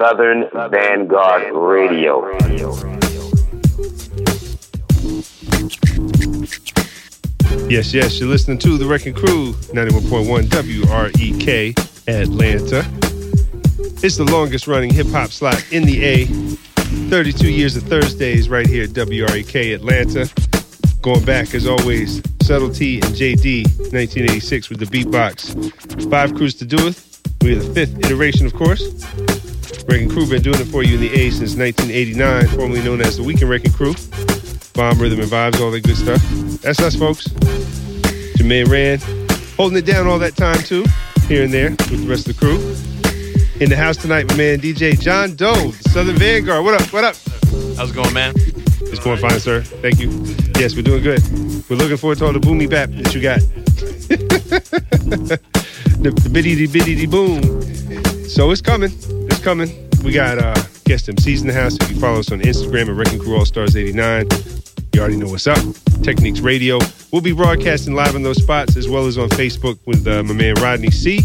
Southern Vanguard Radio. Yes, yes, you're listening to The Wrecking Crew, 91.1 WREK, Atlanta. It's the longest running hip hop slot in the A. 32 years of Thursdays right here at WREK, Atlanta. Going back, as always, Subtlety and JD, 1986 with the beatbox. Five crews to do it. We're the fifth iteration, of course. Wrecking Crew been doing it for you in the A since 1989, formerly known as the Weekend Wrecking Crew. Bomb, rhythm, and vibes, all that good stuff. That's us, folks. Jermaine Rand holding it down all that time, too, here and there with the rest of the crew. In the house tonight, my man DJ John Doe, Southern Vanguard. What up? What up? How's it going, man? It's going fine, sir. Thank you. Yes, we're doing good. We're looking forward to all the boomy bap that you got. the, the bitty bitty boom. So it's coming. It's coming. We got uh guest MCs in the house. If you follow us on Instagram at Wrecking Crew All Stars 89, you already know what's up. Techniques Radio. We'll be broadcasting live in those spots as well as on Facebook with uh, my man Rodney C,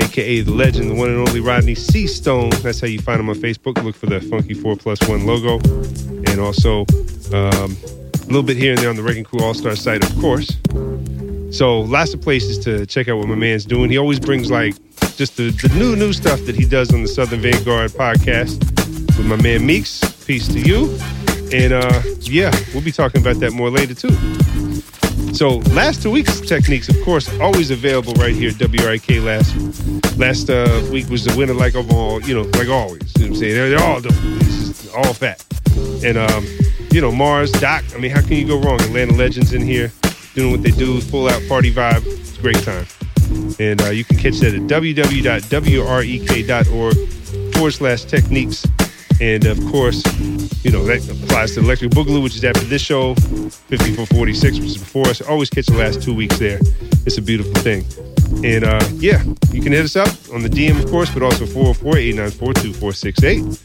aka the legend, the one and only Rodney C Stone. That's how you find him on Facebook. Look for the Funky 4 Plus 1 logo. And also um, a little bit here and there on the Wrecking Crew All Star site, of course. So lots of places to check out what my man's doing. He always brings like just the, the new new stuff that he does on the Southern Vanguard podcast with my man Meeks. Peace to you. And uh, yeah, we'll be talking about that more later too. So last two weeks techniques, of course, always available right here at WREK. Last last uh, week was the winner, like of all, you know, like always. You know what I'm saying? They're, they're all dope. It's just all fat. And um, you know, Mars, Doc. I mean, how can you go wrong? Atlanta legends in here doing what they do, full out party vibe. It's a great time. And uh, you can catch that at www.wrek.org forward slash techniques. And of course, you know, that applies to Electric Boogaloo, which is after this show, 5446, which is before us. Always catch the last two weeks there. It's a beautiful thing. And uh, yeah, you can hit us up on the DM, of course, but also 404 894 2468.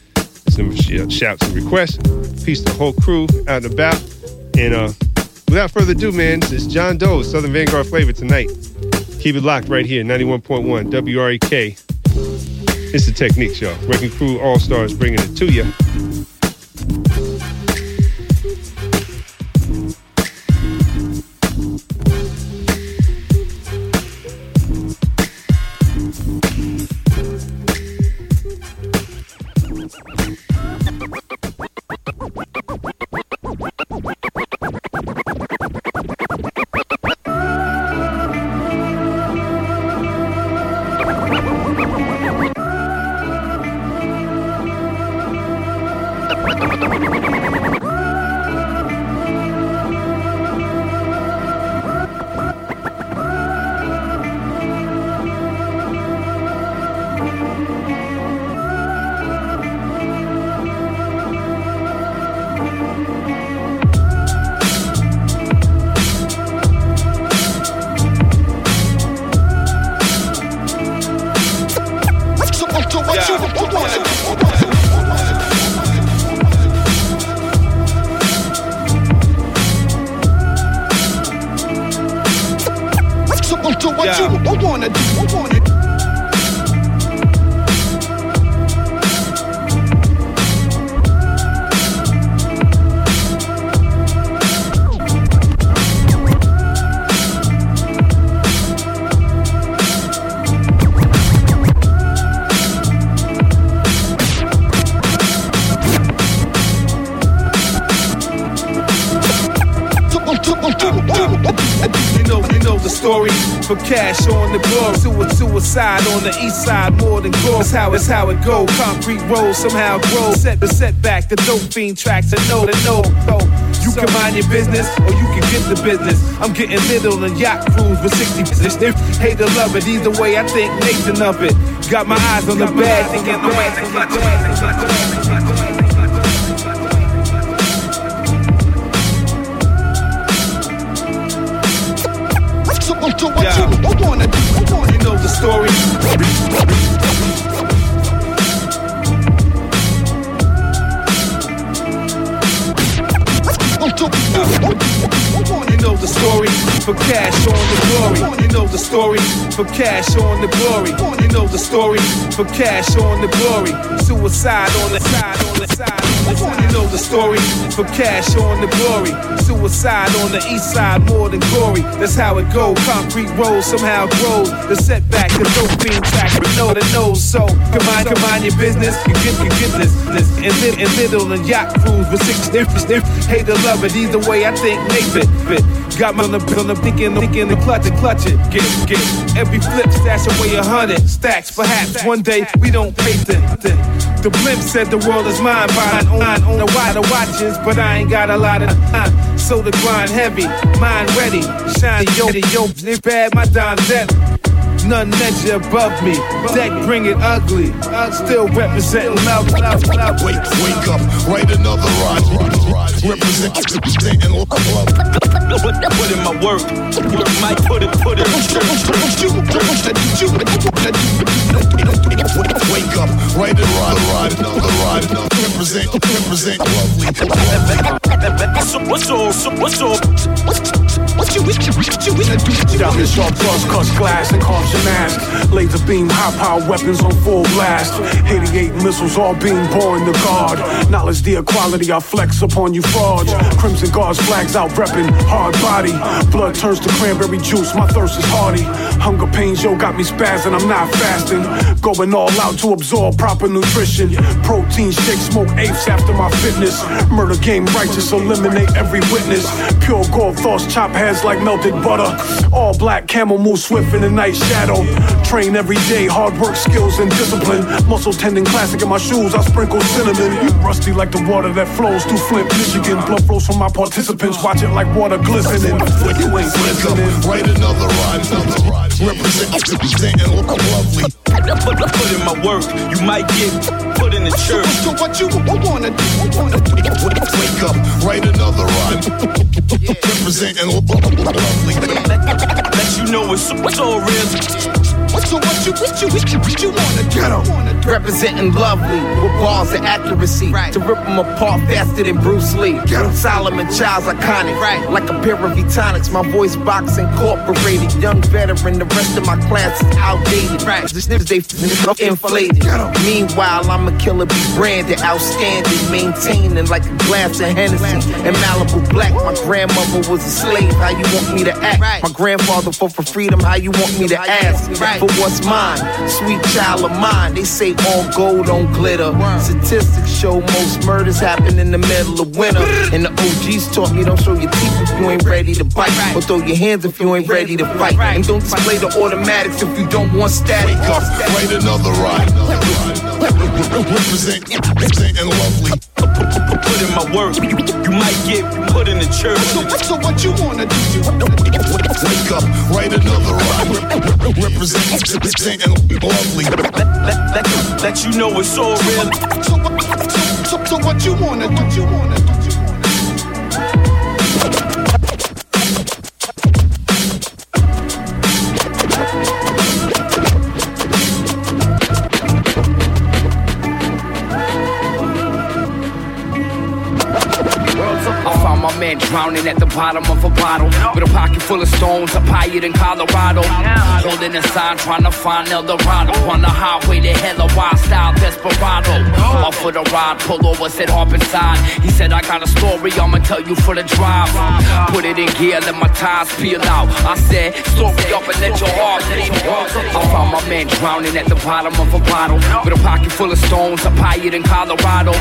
Some shouts and requests. Peace to the whole crew out and about. And uh, without further ado, man, it's John Doe, Southern Vanguard flavor tonight. Keep it locked right here, 91.1 WREK. It's the Techniques, y'all. Wrecking Crew All Stars bringing it to you. What you wanna do? What wanna do? For cash on the. To a suicide on the east side, more than gold. That's how it's how it go. Concrete rolls somehow grow. Set the setback, the dope fiend tracks to know to know. You can mind your business, or you can get the business. I'm getting little in yacht cruise with 60 business. If hate or love it, either way, I think Nathan of it. Got my eyes on the bag, thinking the way to You story. know the story for cash on the glory. You know the story for cash on the glory. You know the story for cash on the glory. Suicide on the side, on the side. You know the story for cash on the glory. Suicide on the east side more than glory. That's how it goes. Concrete road somehow grows. The setback, the dope being track, but know the nose. So come on, come on, your business. You get, you get this, this. And, li- and little and yacht cruise with six different, different. Hate to love it either way. I think it fit. Got my on the on the thinking, thinking the clutch it, clutch it. Get, get every flip stash away a hundred stacks. Perhaps one day we don't pay the, the the blimp said the world is mine, mine on, on the wider watches, but I ain't got a lot of time. So the grind heavy, mind ready, shine yo, yo, bad, my dime debt. None measure above me. Deck bring it ugly. I'm still representing love, love, love. Wake, wake up, write another rhyme. Represent, representing love. Put in my work. Might put it, put it. Wake up, write a rhyme, rhyme, another rhyme. Represent, represent lovely. Down this sharp bus, cuts glass and carves your mask. Laser beam, high power weapons on full blast. 88 missiles all being born to guard. Knowledge the equality I flex upon you frauds. Crimson guards flags out reppin', hard body. Blood turns to cranberry juice, my thirst is hardy. Hunger pains, yo, got me spazzing, I'm not fasting. Going all out to absorb proper nutrition. Protein shake, smoke apes after my fitness. Murder game righteous, eliminate every witness. Pure gold thoughts, chop heads like melted butter. All black camel move swift in the night shadow. Train every day, hard work, skills, and discipline. Muscle tendon classic in my shoes, I sprinkle cinnamon. You rusty like the water that flows through Flint, Michigan. Blood flows from my participants, watch it like water glistening. You ain't listening. Write another rhyme, another rhyme. Represent, representing lovely. put, put in my work. You might get put in the church. So what you wanna do? Wake up, write another rhyme. Representing all the lovely. Let you know it's, all real. So what you, what you, what you, what you wanna get em? Representing lovely with balls and accuracy Right. to rip them apart faster than Bruce Lee. Get 'em. Solomon Child's iconic, Right. like a pair of Etonics. My voice box incorporated. Young veteran, the rest of my class is outdated. Right. This niggas they inflated. Meanwhile, I'm a killer, be branded, outstanding, maintaining like a glass of Hennessy and Malibu Black. My grandmother was a slave. How you want me to act? Right. My grandfather fought for freedom. How you want me to ask Right. For what's mine? Sweet child of mine. They say all gold don't glitter. Statistics show most murders happen in the middle of winter. And the OGs taught me don't show your teeth if you ain't ready to bite, or throw your hands if you ain't ready to fight. And don't display the automatics if you don't want static. Wake up, write another rhyme. Represent, representing lovely. Put in my work. You might get put in the church. So what you wanna do? Wake up, write another rhyme. Represent, Let, you know it's all real. So, so, so, so? What you wanna do? What you wanna do? Man drowning at the bottom of a bottle with a pocket full of stones, up higher than Colorado. Holding a sign, trying to find El Dorado. On the highway, they hella wild style desperado. Off for the ride, pull over, said hop inside. He said, I got a story, I'ma tell you for the drive. Put it in gear, let my tires peel out. I said, story up and let your heart beat. I found my man drowning at the bottom of a bottle with a pocket full of stones, up higher than Colorado.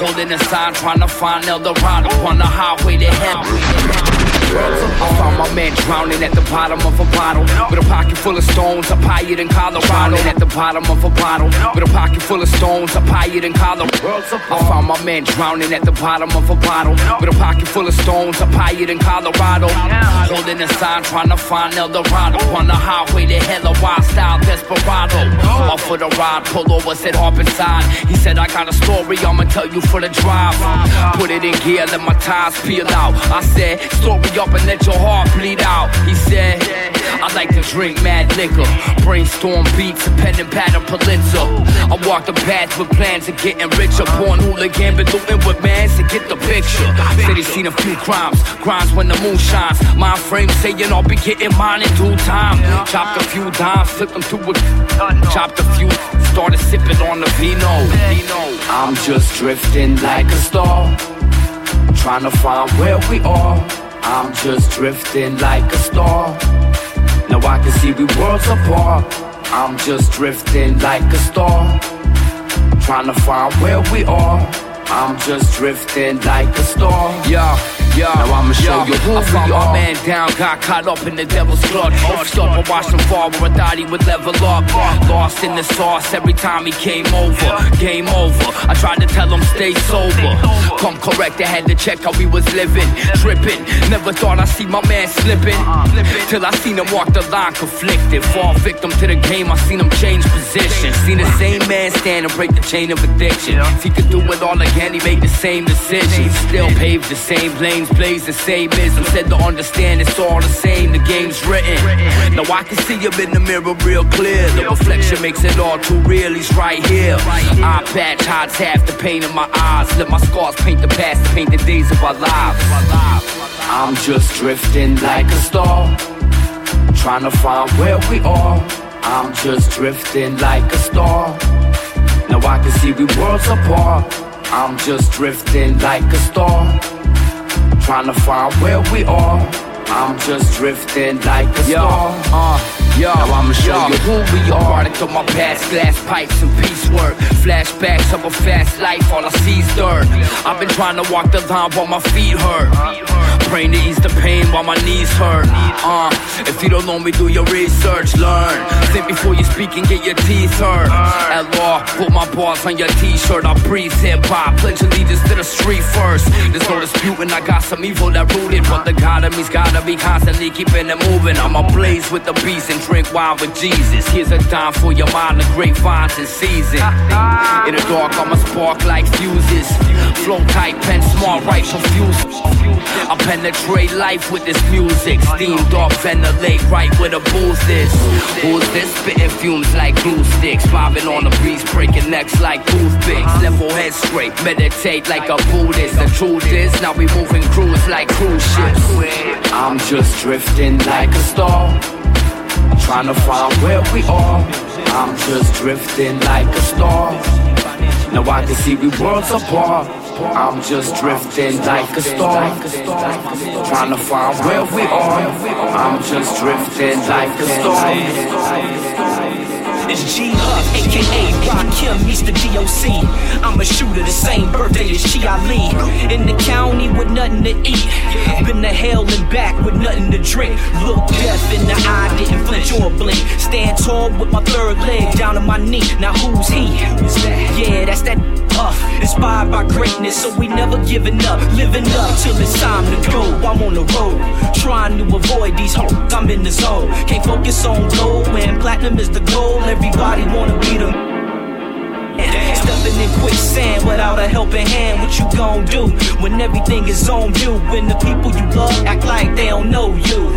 Holding a sign, trying to find El Dorado. On the highway, they hella I found my man drowning at the bottom of a bottle with a pocket full of stones up higher than Colorado. At the bottom of a bottle with a pocket full of stones up higher than Colorado. I found my man drowning at the bottom of a bottle with a pocket full of stones up higher than Colorado. Holding a sign trying to find El Dorado. On the highway, they hella wild style desperado. Off for the ride, pull over, said hop inside. He said I got a story I'ma tell you for the drive. Put it in gear, let my tires peel out. I said, story up and let your heart bleed out. He said, I like to drink mad liquor, brainstorm beats, a pen and pad of Pulitzer. I walk the path with plans of getting richer, born hooligan, been looting with mans to get the picture. Said he seen a few crimes, crimes when the moon shines. My frame saying I'll be getting mine in due time. Chopped a few dimes, flipped them through a chopped a few, started sipping on the vino. I'm just drifting like a star, trying to find where we are. I'm just drifting like a star. Now I can see we worlds apart. I'm just drifting like a star, trying to find where we are. I'm just drifting like a star. Yeah. Yo, now I'ma show you who I found my man down, got caught up in the devil's clutch. Off up, I watched him fall where I thought he would level up. Lost in the sauce every time he came over. Game over. I tried to tell him stay sober. Come correct, I had to check how he was living. Tripping, never thought I'd see my man slipping. Uh-huh. Till I seen him walk the line conflicted. Fall victim to the game, I seen him change position. Seen the same man stand and break the chain of addiction. If he could do it all again, he made the same decisions. Still paved the same lanes, blaze the same ism. Said to understand it's all the same, the game's written. Now I can see him in the mirror real clear. The reflection makes it all too real, he's right here. Eye patch hides half the pain in my eyes. Let my scars paint the past, paint the days of our lives. I'm just drifting like a star, trying to find where we are. I'm just drifting like a star. Now I can see we worlds apart. I'm just drifting like a star trying to find where we are. I'm just drifting like a star. Uh. Yo, now I'ma show yo, you who we are. Product of my past, glass pipes and piecework. Flashbacks of a fast life, all I see's dirt. I've been trying to walk the line while my feet hurt. Praying to ease the pain while my knees hurt. Uh, if you don't know me, do your research, learn. Think before you speak and get your teeth hurt. At law, put my balls on your t-shirt. I breathe hip hop, pledge allegiance to the street first. There's no disputing, I got some evil that rooted, but the God of me's gotta be constantly keeping it moving. I'm ablaze with the beast and drink wine with Jesus. Here's a dime for your mind, the grapevines in season. In the dark, I'ma spark like fuses. Flow tight, pen smart, right confused. I penetrate life with this music. Steamed off, ventilate right where the booth is. Who's this? Spitting fumes like glue sticks. Bobbing on the breeze, breaking necks like toothpicks. Uh-huh. Level head straight, meditate like a Buddhist. The truth is, now we moving crews like cruise ships. I'm just drifting like a star. Trying to find where we are. I'm just drifting like a star. Now I can see we worlds apart. I'm just drifting like a star. Trying to find where we are. I'm just drifting like a star. It's G Huff, aka Rakim, meets the DOC. I'm a shooter, the same birthday as Chi Ali. In the county with nothing to eat. Been to hell and back with nothing to drink. Look death in the eye, didn't flinch or blink. Stand tall with my third leg down on my knee. Now who's he? Yeah, that's that Huff. Inspired by greatness, so we never giving up. Living up till it's time to go. I'm on the road, trying to avoid these hoes. I'm in the zone. Can't focus on gold when platinum is the goal. Everybody wanna be the Stepping in quicksand without a helping hand, what you gon' do when everything is on you? When the people you love act like they don't know you.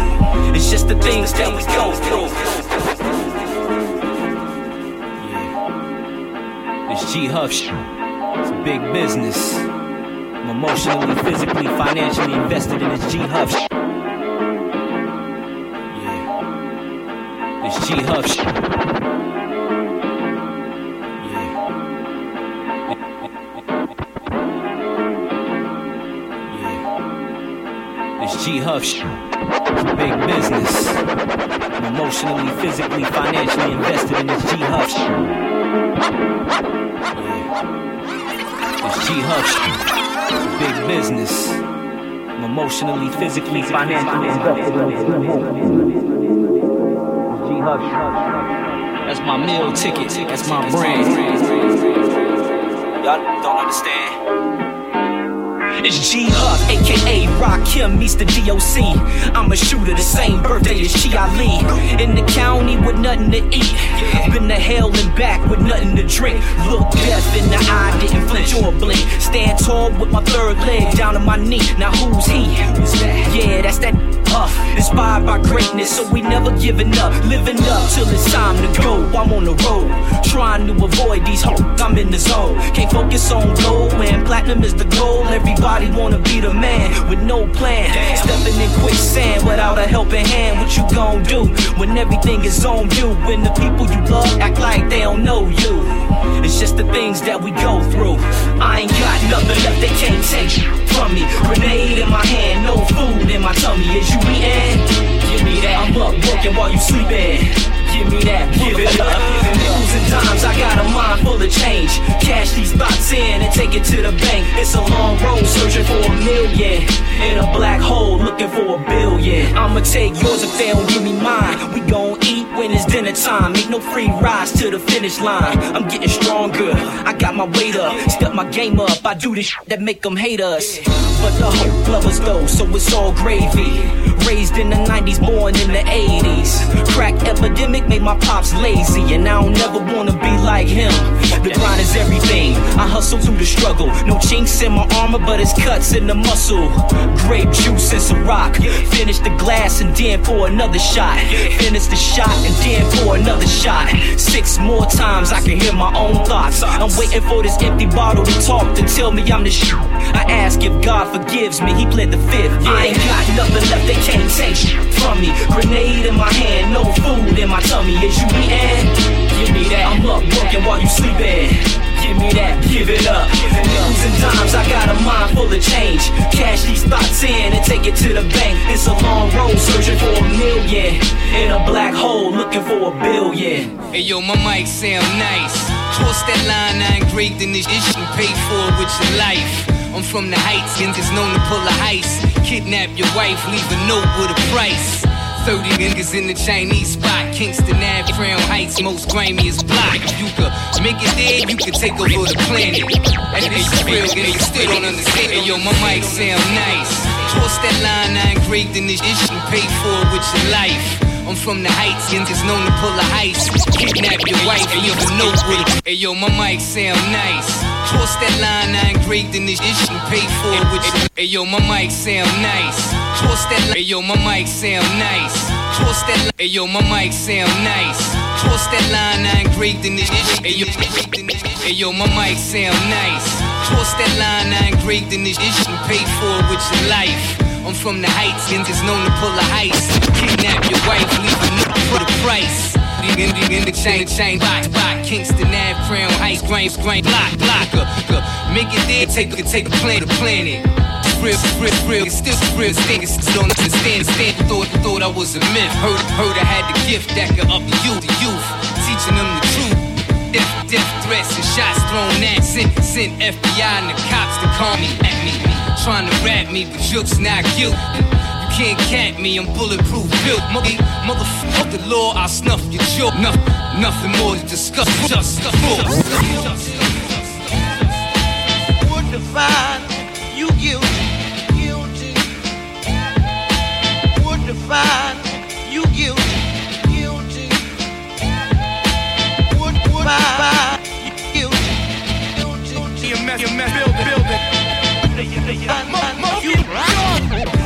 It's just the things that we go through. It's G Huff. It's big business. I'm emotionally, physically, financially invested in this G Huff. Yeah. It's G Huff. G Huff Big business. I'm emotionally, physically, financially invested in this G Huff Yeah. It's G Huff Big business. I'm emotionally, physically, financially invested in this G Huff That's my meal ticket. That's my brand. Y'all don't understand. It's G Huff, aka Rakim meets the DOC. I'm a shooter, the same birthday as Chi Ali. In the county with nothing to eat. Been to hell and back with nothing to drink. Look death in the eye, didn't flinch or blink. Stand tall with my third leg down on my knee. Now who's he? Yeah, that's that Inspired by greatness, so we never giving up. Living up till it's time to go. I'm on the road, trying to avoid these hoes. I'm in the zone. Can't focus on gold when platinum is the goal. Everybody wanna be the man with no plan. Stepping in quicksand without a helping hand. What you gon' do when everything is on you? When the people you love act like they don't know you. It's just the things that we go through. I ain't got nothing left they can't take from me. Grenade in my hand, no food in my tummy. Is you eating? Give me that. I'm up working while you sleeping. Give me that, give it up. Nickels dimes, I got a mind full of change. Cash these thoughts in and take it to the bank. It's a long road searching for a million. In a black hole looking for a billion. I'ma take yours if they don't give me mine. We gon' eat when it's dinner time. Make no free rides to the finish line. I'm getting stronger. I got my weight up. Step my game up. I do this that make them hate us. But the hope lovers though, so it's all gravy. Raised in the 90s, born in the 80s. Crack epidemic made my pops lazy, and I don't never wanna be like him. The grind is everything. I hustle through the struggle. No chinks in my armor, but it's cuts in the muscle. Grape juice and some rock. Finish the glass and then pour another shot. Finish the shot and then pour another shot. Six more times I can hear my own thoughts. I'm waiting for this empty bottle to talk to tell me I'm the shit. I ask if God forgives me. He pled the fifth. I ain't got nothing left. They can't take from me. Grenade in my hand, no food in my tummy. Is you eating? Give me that. I'm up working while you sleeping. Give me that, give it up. Nickels and dimes, I got a mind full of change. Cash these thoughts in and take it to the bank. It's a long road searching for a million. In a black hole looking for a billion. Hey yo, my mic sound nice. Cross that line, I engraved in this and paid for it with your life. I'm from the heights, niggas known to pull a heist. Kidnap your wife, leave a note with a price. 30 niggas in the Chinese spot. Kingston Ave, Crown Heights, most grimiest block. You could make it there, you could take over the planet. And this is real, still don't understand. Hey, yo, my mic sound nice. Cross that line, I engraved in this and paid for it with your life. I'm from the heights, and niggas known to pull a heist. Kidnap your wife, and you have a note with it. Hey yo, my mic sound nice. Cross that line, I engraved in this shit and paid for it with your Hey yo, my mic sound nice. Cross that line, hey yo, my mic sound nice. Cross that line, hey yo, my mic sound nice. Cross that line, I engraved in this shit. Hey yo, hey yo, my mic sound nice. Cross that line, I engraved in this shit and paid for it with your life. I'm from the heights, niggas known to pull a heist. Kidnap your wife, leave a nigga for the price. In the, in the chain, chain, box, box, Kingston Ave, Crown Heights, grain, grain, block, block, uh, uh, make it there, take, take a planet, planet. Real, real, real, it's still real, niggas still don't understand, stand, thought, thought I was a myth. Heard, heard I had the gift that could up the youth, the youth, teaching them the truth. Death, death threats and shots thrown at, sent, sent FBI and the cops to call me, at me trying to rap me, but jokes not guilty. You can't cat me, I'm bulletproof built. Mother, motherfuck the law, I'll snuff your joke. No, nothing more to discuss, just the. Would define you guilty. Would define you guilty. Would define you guilty, guilty. You mess, you mess, build, building.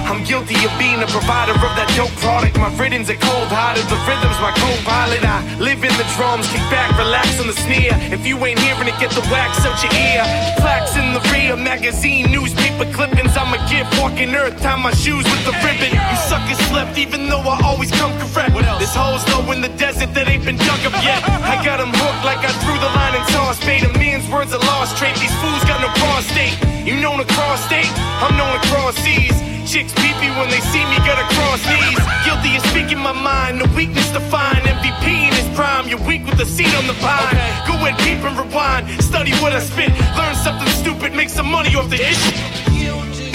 I'm guilty of being a provider of that dope product. My rhythms are cold hearted, the rhythm's my co-pilot. I live in the drums, kick back, relax on the sneer. If you ain't hearing it, get the wax out your ear. Plaques in the rear, magazine, newspaper clippings. I'm a gift, walking earth, tie my shoes with the ribbon. You suckers slept, even though I always come correct. This hole's low in the desert that ain't been dug up yet. I got them hooked like I threw the line and tossed bait. A man's words are lost trait. These fools got no prostate. You known across state, I'm known across seas. Chicks peep me when they see me, gotta cross knees. Guilty of speaking my mind, the weakness to find. MVP in his prime, you're weak with the seat on the pine. Go ahead, peep and rewind. Study what I spit, learn something stupid, make some money off the issue. Guilty.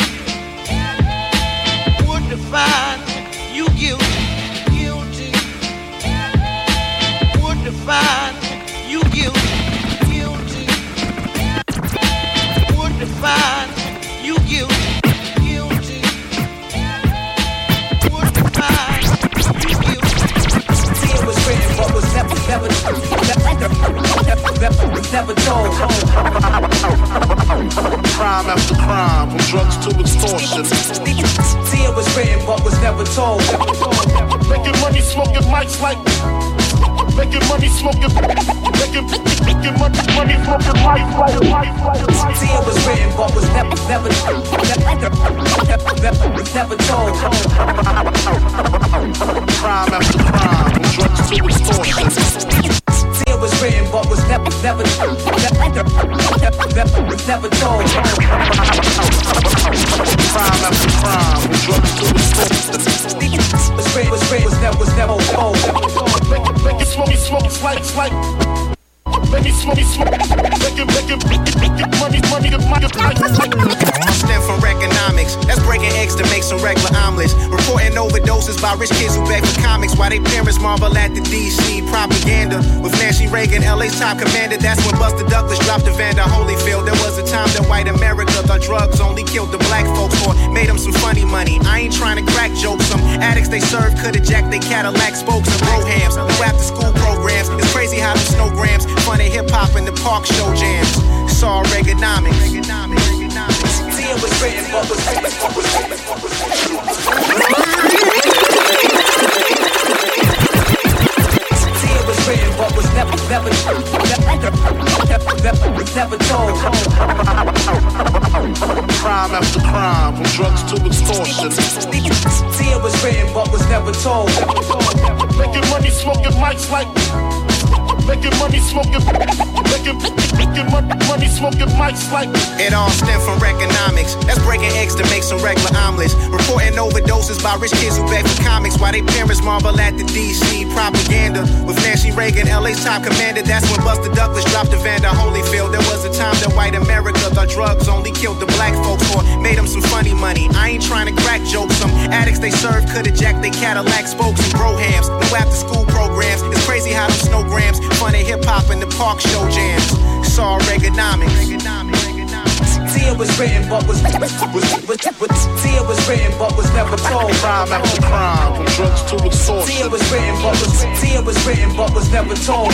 Would define you guilty, guilty. Would define you guilty, guilty. Would define you guilty. what was never, never, never, never told. Crime after crime, from drugs to extortion. See, it was written, but was never told. Making money, smoking mics like. Making money, smoking. Making, making money, money, smoking mics like. See, it was written but was never, never, never, never, never told. Crime after crime, drugs to extortion. Was written but was never, never, never, never, never told. Crime after crime, from drugs to. Was written, was written, was never, was never told. Make it smoke, smoke, slight, Make it smoke, smoke. Make it, make it, make it, make it, money, money, money, money. Stem from economics. That's breaking eggs to make some regular omelets. Reporting overdoses by rich kids who beg for comics while their parents marvel at the DC propaganda. With Nancy Reagan, LA's top commander, that's when Buster Douglas dropped Evander Holyfield. There was a time that white America thought drugs only killed the black folks or made them some funny money. I ain't trying to crack jokes. Some addicts they serve could have jacked their Cadillac spokes and broughams. New after school programs. It's crazy how the snowgrams fun of hip hop and the park show jams. It's all Reaganomics. See, it was written but was written but was written but was See, it written but was never, never, never, never, never told. Crime after crime, from drugs to extortion. See, it was written but was never told. Making money, smoking mics like. Making money, smoking. It all stem from economics. That's breaking eggs to make some regular omelets. Reporting overdoses by rich kids who beg for comics while their parents marvel at the DC propaganda. With Nancy Reagan, LA's top commander, that's when Buster Douglas dropped Evander Holyfield. There was a time that white America thought drugs only killed the black folks or made them some funny money. I ain't trying to crack jokes. Some addicts they serve could have jacked their Cadillac spokes and broughams. No after school programs. It's crazy how them snowgrams fun of hip hop and the park show jams. It's all Reaganomics. See, it was written but was, was, was, was See, was written but was never told. Crime after crime, from drugs to extortion. it was written but was See, it was written but was never told.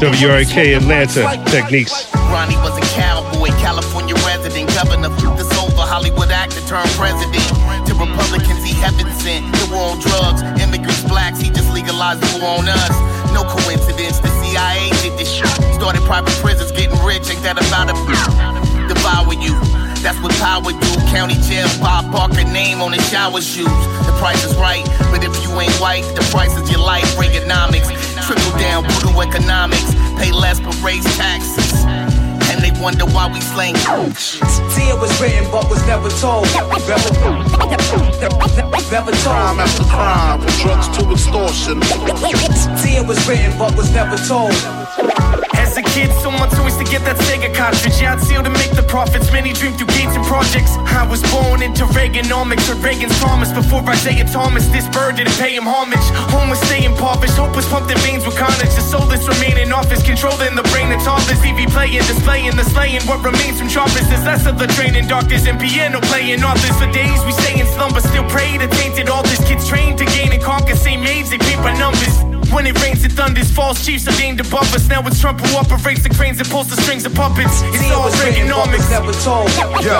WREK Atlanta Techniques. Ronnie was a cowboy, California resident, governor, flipped us over, Hollywood actor turned president. To Republicans, he heaven sent. The war on drugs, immigrants, blacks, he just legalized the war on us. No coincidence, the CIA did this shit. Started private prisons, getting rich, ain't that about to devour you? That's what power do. County jail, Bob Barker name on the shower shoes. The price is right, but if you ain't white, the price is your life. Reaganomics, trickle down, voodoo economics. Pay less but raise taxes. And they wonder why we slang. See, it was written but was never told. Never Crime told. after crime, from drugs to extortion. See, it was written but was never told. As a kid, so much always to get that Sega cartridge. Yeah, I'd seal to make the profits. Many dream through gates and projects. I was born into Reaganomics, or Reagan's promise. Before Isaiah Thomas, this bird didn't pay him homage. Home was stay impoverished. Hope was pumped in veins with carnage. The soulless remain in office, controlling the brain of toddlers. EV playing, displaying the slaying. What remains from choppers is less of the training doctors and piano playing authors. For days we stay in slumber, still pray to tainted altars. Kids trained to gain and conquer, same age, they by numbers. When it rains, it thunders. False chiefs are aimed above us. Now it's Trump who operates the cranes and pulls the strings of puppets. It's See, it all was written but was Reaganomics. never told. Yo,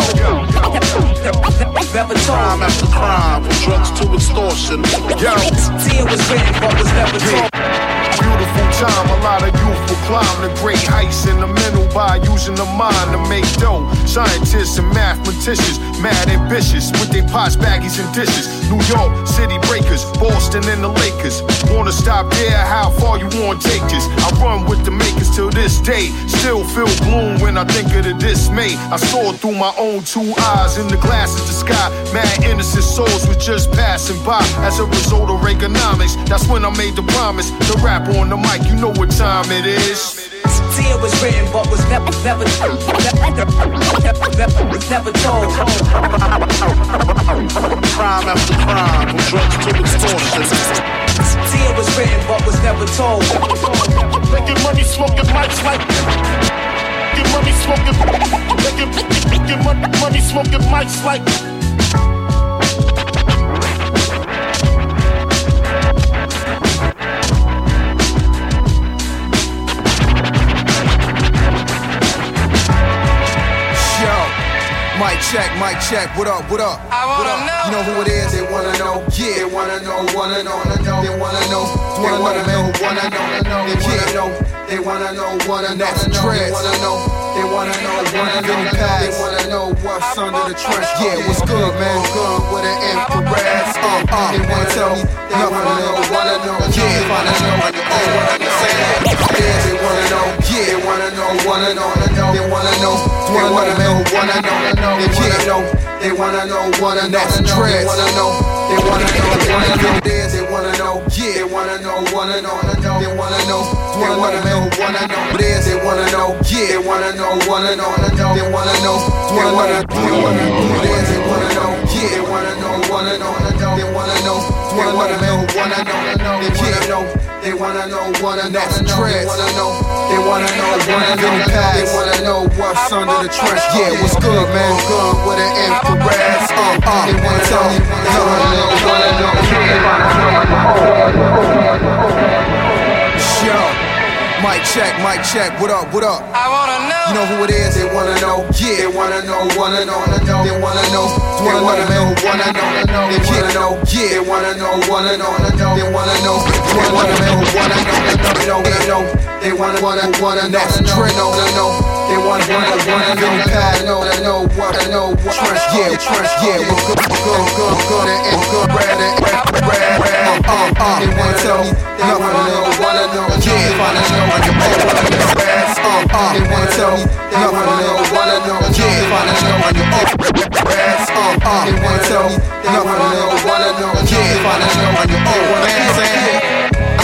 Never told. crime after crime, from drugs to extortion. Yo, See, it was written but was never told. Beautiful time, a lot of youth will climb the great heights in the middle by using the mind to make dough. Scientists and mathematicians, mad ambitious with their pots, baggies, and dishes. New York, city breakers, Boston and the Lakers. Wanna stop there? How far you wanna take this? I run with the makers till this day. Still feel gloom when I think of the dismay. I saw through my own two eyes in the glass of the sky. Mad innocent souls were just passing by as a result of Reaganomics. That's when I made the promise to rap on the mic. You know what time it is. It was written but was never, never, never, never, never told. crime after crime, from drugs to extortion. It was written but was never told. Making money, smoking mics like. Making money, smoking. Making, money, smoking mics like. Mic check, mic check. What up, what up? what up? You know who it is? They wanna know. Yeah, they wanna know, wanna know, wanna know. They wanna know, they wanna know, wanna know, they wanna know. They wanna know, wanna know, That's know. They wanna know, they wanna know, wanna know, they wanna know what's under the trench. Yeah, what's good, man? Good with an infrared. Uh, uh, they wanna tell me, they wanna know, wanna know, yeah, wanna know, oh, what I'm saying. Yeah, they wanna know, yeah, they wanna know, wanna know, they wanna know, they wanna know, wanna know, they wanna know, they wanna know, wanna know, they wanna know, they wanna know, they wanna know, they wanna know, yeah, they wanna know, wanna know, they wanna know, they wanna know, wanna know, what is they wanna know, yeah, they wanna know, wanna know, they wanna know, they wanna, they wanna, know, yeah, they wanna know, wanna know, they wanna know, they wanna know, wanna know, they wanna know. They wanna know, wanna know, they wanna know, they wanna know, wanna know, they wanna know what's under the trench. Yeah, what's good, man? Good with an infrared. Uh, uh, they wanna tell me, they wanna know, wanna know. Yo. Mic check, mic check. What up, what up? I wanna know. You know who it is? They wanna know. Yeah, they wanna know, wanna know, know. They wanna know, they wanna know, wanna know, they wanna know. Yeah, they wanna know, wanna know, wanna know. They wanna know, they wanna know, wanna know, know. They know, they wanna, wanna, wanna know, know, know, know. They wanna, wanna, wanna know, pad, know, know, what, know. Trench, yeah, trench, yeah. We're good, good, good, good, and good, red, and red, red, red. Uh, uh, uh. They wanna tell me, they wanna know, wanna know, yeah, wanna know. Uh, uh, they wanna tell me, they wanna know, wanna know, yeah, wanna know own ass. Uh, uh, they wanna tell me, they wanna know, wanna know, yeah, wanna know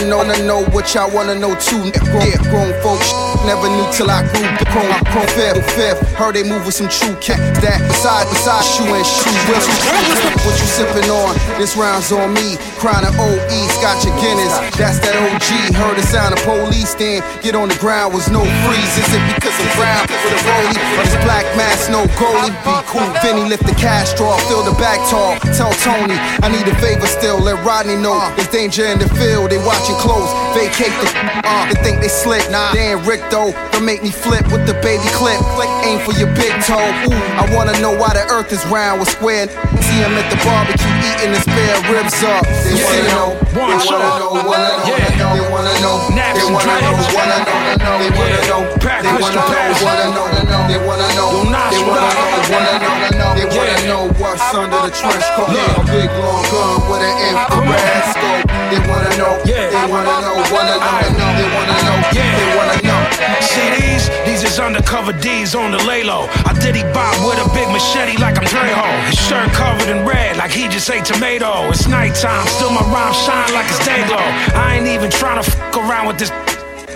ass. I know, what y'all wanna know too. Grown, yeah, grown folks never knew till I grew. Grown, grown fifth, fifth. Heard they move with some true cat. That beside, beside shoe and shoe. What you, sipping on? This round's on me. Crying OE, Scotch your Guinness. That's that OG. Heard the sound of police. Then get on the ground was no freeze. Is it because I'm brown with a rollie? Or this black mask, no goalie? Be cool. Vinny lift the cash draw, fill the back tall. Tell Tony I need a favor still. Let Rodney know there's danger in the field. They watch your clothes, vacate the uh, they think they slick. Nah, they ain't Rick though. Don't make me flip with the baby clip. Click, aim for your big toe. Ooh, I wanna know why the earth is round with square. See him at the barbecue eating his spare ribs up. They Yeah. wanna know, they wanna know, wanna know, Yeah. they wanna know, Naps they wanna know, wanna know, they wanna know, they wanna know, wanna know, they wanna know, Don't knock they you wanna know, wanna know, they wanna know what's under the trench coat. A big long gun with an infrared scope. They wanna know, they wanna know, wanna know, they wanna know, they wanna know. See these? These is undercover D's on the lay low. I diddy bop with a big machete like I'm Trejo. His shirt covered in red like he just ate tomato. It's nighttime, still my rhyme shine like it's day glow. I ain't even trying to fuck around with this.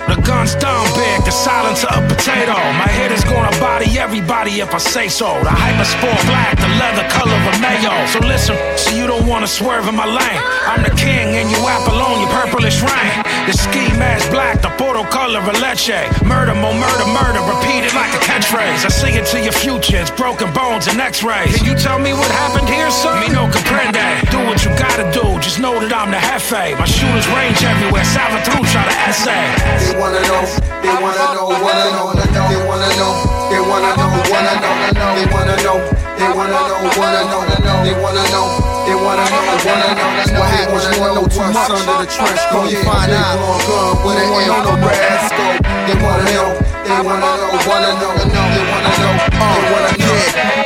The gun's dumb big, the silencer a potato. My head is gonna body everybody if I say so. The hyper sport black, the leather color of a mayo. So listen, so you don't wanna swerve in my lane. I'm the king and you Apollon, you purplish rain. The ski mask black, the photo color of a leche. Murder, more murder, murder, repeat it like a catchphrase. I sing it to your future, it's broken bones and x-rays. Can you tell me what happened here, son? Me no comprende. Do what you gotta do, just know that I'm the jefe. My shooters range everywhere, Salvatore try to essay. They wanna know, they wanna know, wanna know, what I know they wanna know, they wanna know, wanna know, they know They wanna know, they wanna know, wanna know, they wanna know, they wanna know, They wanna know. What happens? You wanna know too much under the trench coat? You find out. Gun with an infrared scope. They wanna know, they wanna know, wanna know, they wanna know, they wanna know.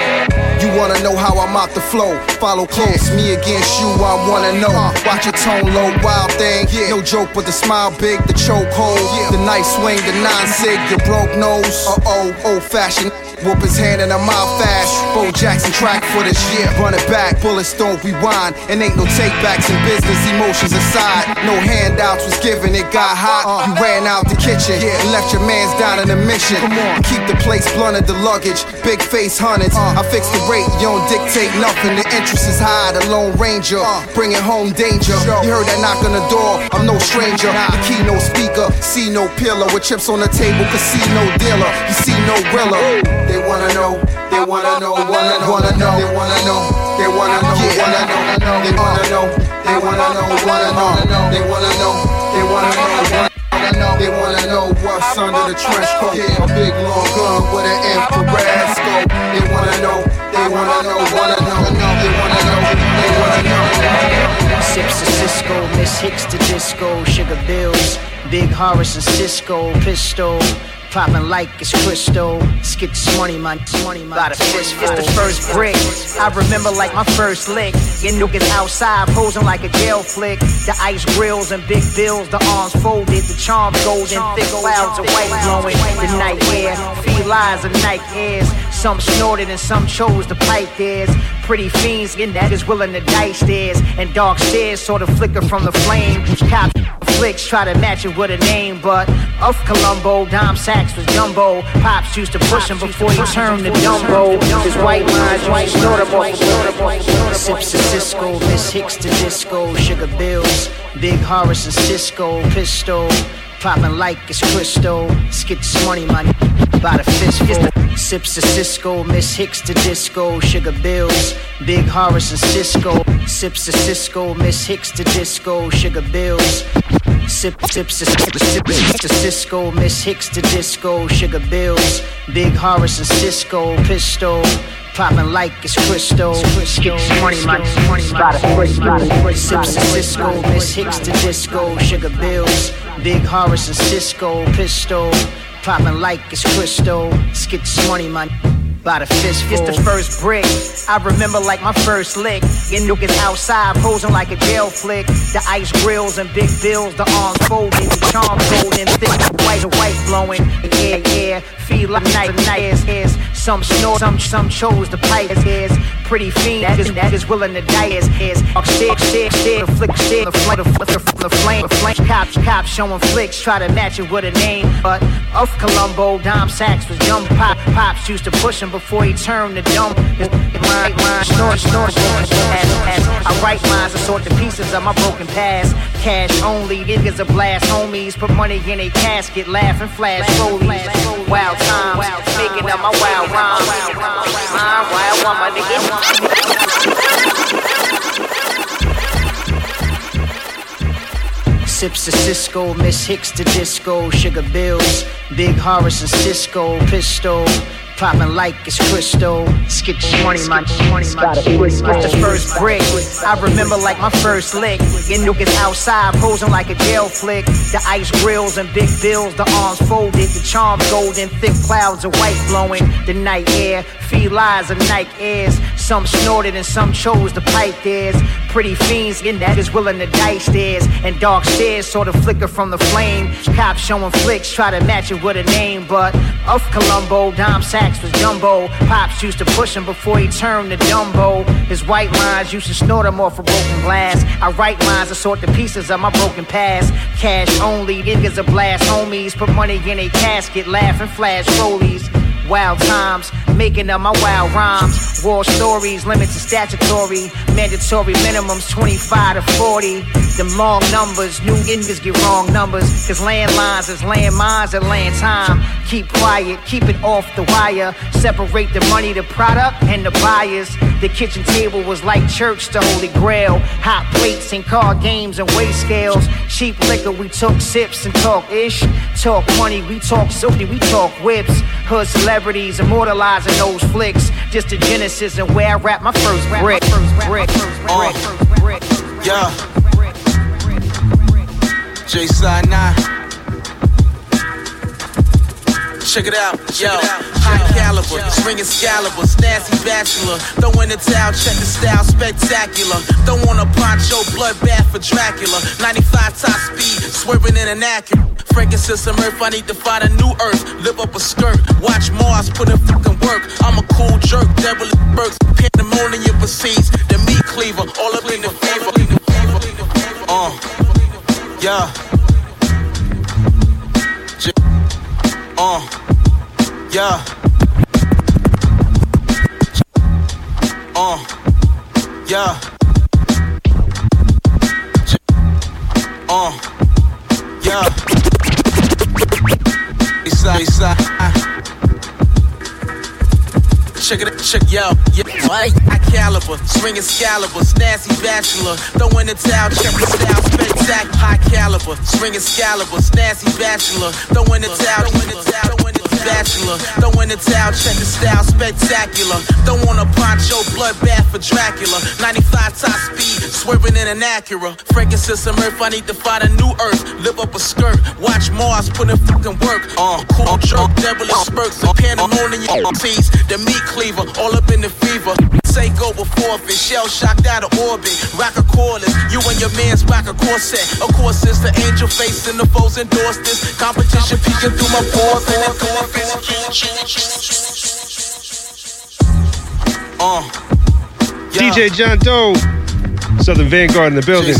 Wanna know how I'm out the flow? Follow close, me against you, I wanna know. Watch your tone low, wild thing. No joke, but the smile big, the choke hold. The knife swing, the nine sig, your broke nose. Uh oh, old fashioned. Whoop his hand in a mouth fast. Bo Jackson track for this year. Run it back, bullets don't rewind. And ain't no takebacks in business, emotions aside. No handouts was given, it got hot. You ran out the kitchen and left your mans down in a mission. Keep the place blunted, the luggage. Big face hundreds. I fix the rate, you don't dictate nothing. The interest is high, the Lone Ranger. Bringing home danger. You heard that knock on the door, I'm no stranger. The key, no speaker. See no pillar with chips on the table, casino dealer. You see no rilla. They wanna know, they wanna know, wanna know, wanna know, they wanna know, they wanna know, wanna know, they wanna know, they wanna know, wanna know, they wanna know, they wanna know, wanna know, they wanna know what's under the trench coat. Yeah, a big long gun with an infrared scope. They wanna know, They wanna know, wanna know, they wanna know, they wanna know. Sips of Cisco, Miss Hicks to disco, Sugar Bills, Big Horace and Cisco, Pistol. Popping like it's crystal. Skits money, my money, my Got a fist, fist the oh, first brick. I remember like my first lick. Your niggas outside posing like a jail flick. The ice grills and big bills, the arms folded, the charm golden, thick clouds of white blowing. The night air, felines of night airs. Some snorted and some chose to pipe theirs. Pretty fiends in that is willing to dice theirs. And dark stairs sort of flicker from the flame. Cops flicks try to match it with a name, but of Columbo, Dom Sachs was jumbo. Pops used to push him before he turned to Dumbo. His white lines, white notable. Sips of Cisco, Miss Hicks to disco, Sugar Bills, Big Horace and Cisco, Pistol. Popping like it's crystal. Skits money, money, by the fistful. Sips of Cisco, Miss Hicks to disco, Sugar Bills, Big Horace and Cisco. Sips of Cisco, Miss Hicks to disco, Sugar Bills. Sip, sips to Cisco, Miss Hicks to disco, Sugar Bills, Big Horace and Cisco, Pistol. Popping like it's crystal. Money, money, money, the crystal. Sips of Cisco, Miss Hicks to disco, Sugar Bills, Big Horace and Cisco, Pistol. Popping like it's crystal. Skits money, money by the fistful. It's the first brick. I remember like my first lick. Your niggas outside posing like a jail flick. The ice grills and big bills, the arms folded, the charm golden, thick white and white blowing. Yeah, yeah, feel like night night is. Some snort, some some chose the pipe is, is. Pretty fiend that is that is willing to die is is. Stick, stick, stick, flick, stick, the flame, the, the, the flame, the flame. Cops, cops showing flicks, try to match it with a name, but of Columbo, Dom Sachs was young pop. Pops used to push him before he turned to dumb. His mind, mind, snort, snort, snort, as I write lines and sort the pieces of my broken past. Cash only, niggas a blast, homies. Put money in a casket, laugh and flash slowly. Wild times, making up my wild rhymes. My wild woman, nigga. Sips of Cisco, Miss Hicks to disco, Sugar Bills, Big Horace and Cisco, Pistol. Popping like it's crystal. Skits money, my money, my It's the first brick. I remember like my first lick. Your niggas outside posing like a jail flick. The ice grills and big bills, the arms folded, the charm golden, thick clouds of white blowing. The night air, felines of night airs. Some snorted and some chose to pipe theirs. Pretty fiends in that is willing to dice theirs. And dark stairs sort of flicker from the flame. Cops showing flicks, try to match it with a name, but of Columbo, Dom Sachs was jumbo. Pops used to push him before he turned to Dumbo. His white lines used to snort him off a broken glass. I write lines to sort the pieces of my broken past. Cash only, niggas a blast, homies. Put money in a casket, laugh and flash rollies. Wild times, making up my wild rhymes. War stories, limits to statutory. Mandatory minimums 25 to 40. Them long numbers, new niggas get wrong numbers. Cause landlines is landmines and land time. Keep quiet, keep it off the wire. Separate the money, the product, and the buyers. The kitchen table was like church, the holy grail. Hot plates and card games and weight scales. Cheap liquor, we took sips and talk ish. Talk money, we talk silky, we talk whips. Hood celebrities immortalizing those flicks. Just the genesis and where I rap my first brick. Brick, Uh, yeah. J Side 9. Check it out, yo. High caliber, swing Excalibur, nasty bachelor. Throwing the towel, check the style, spectacular. Don't want a poncho, bloodbath for Dracula. 95 top speed, swerving in an. Frankincense some earth, I need to find a new earth. Live up a skirt, watch Mars, put in fucking work. I'm a cool jerk, devil burks. Pandemonium proceeds, the meat cleaver, all up in the fever. Uh, yeah. Uh, yeah. Uh, yeah. Uh, yeah. Eastside, Eastside. Check it, check yo, yeah. What? High caliber, swing Excalibur, nasty bachelor. Throwing the towel, check the style, spectacular. High caliber, swing Excalibur, nasty bachelor. Throwing the towel, throwing the towel, throwing the bachelor. Throw in the towel, check the style, spectacular. Don't want a poncho, bloodbath for Dracula. 95 top speed, swerving in an Acura. Frankincense some earth, I need to find a new earth. Live up a skirt, watch Mars, put in fucking work. Uh, cool uh, jerk, uh, devilish uh, spurts, and pandemonium sees the meat cleaver, all up in the fever. Say go before it, shell shocked out of orbit. Rock a cordless, you and your man's rock a corset. Of course, it's the angel face and the foes endorse this. Competition peeking through my pores and Uh, DJ John Doe, Southern Vanguard in the building.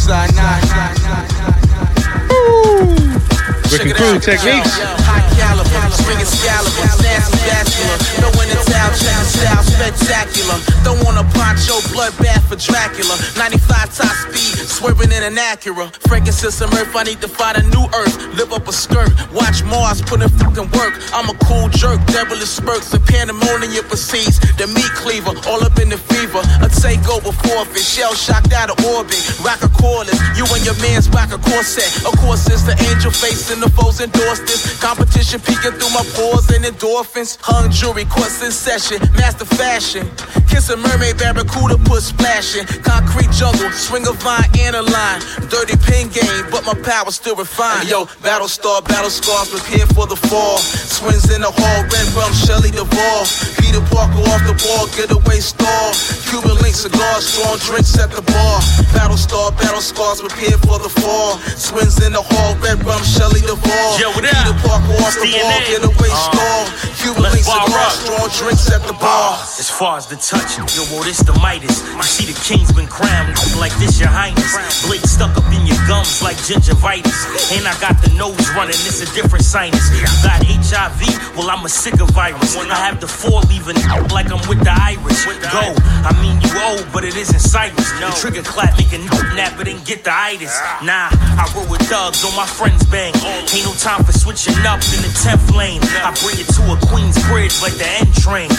Rick and Crew techniques. High caliber, swinging Excalibur, nasty bachelor. Throw in the towel, check the style, spectacular. Don't want a poncho, bloodbath for Dracula. 95 top speed, swerving in an Acura. Frankincense some earth, I need to find a new earth. Live up a skirt, watch Mars, put in fucking work. I'm a cool jerk, devilish spurts, and pandemonium proceeds. The meat cleaver, all up in the fever. A takeover forfeit, shell shocked out of orbit. Rock a cordless, you and your man's rock a corset. Of course, it's the angel face and the foes endorse this. Competition peeking through my pores and endorphins. Hung jewelry, courts in session, master fashion. Kiss a mermaid, barracuda, put splashing. Concrete jungle, swing a vine and a line. Dirty pin game, but my power still refined. Yo, battle star, battle scars, prepare for the fall. Swings in the hall, red rum, Shelley Duvall. Peter Parker off the ball, getaway stall. Cuban link cigars, strong drinks at the bar. Battle star, battle scars, prepare for the fall. Swings in the hall, red rum, Shelley Duvall. Yo, what up? Peter Parker off the It's ball, DNA. Getaway Uh, stall. Cuban let's link bar strong drinks at the bar. As far as the touch, yo, well, this the Midas. You see the king's been crowned like this, your highness. Blade stuck up in your gums like gingivitis. And I got the nose running, it's a different sinus. You got HIV, well, I'm a sicker virus. When I have the four leaving like I'm with the Irish. Go, I mean, you old, but it isn't Cyrus. The trigger clap, make a nap, but didn't get the itis. Nah, I roll with thugs on my friends bang. Ain't no time for switching up in the 10th I bring it to a Queen's Bridge like the N train.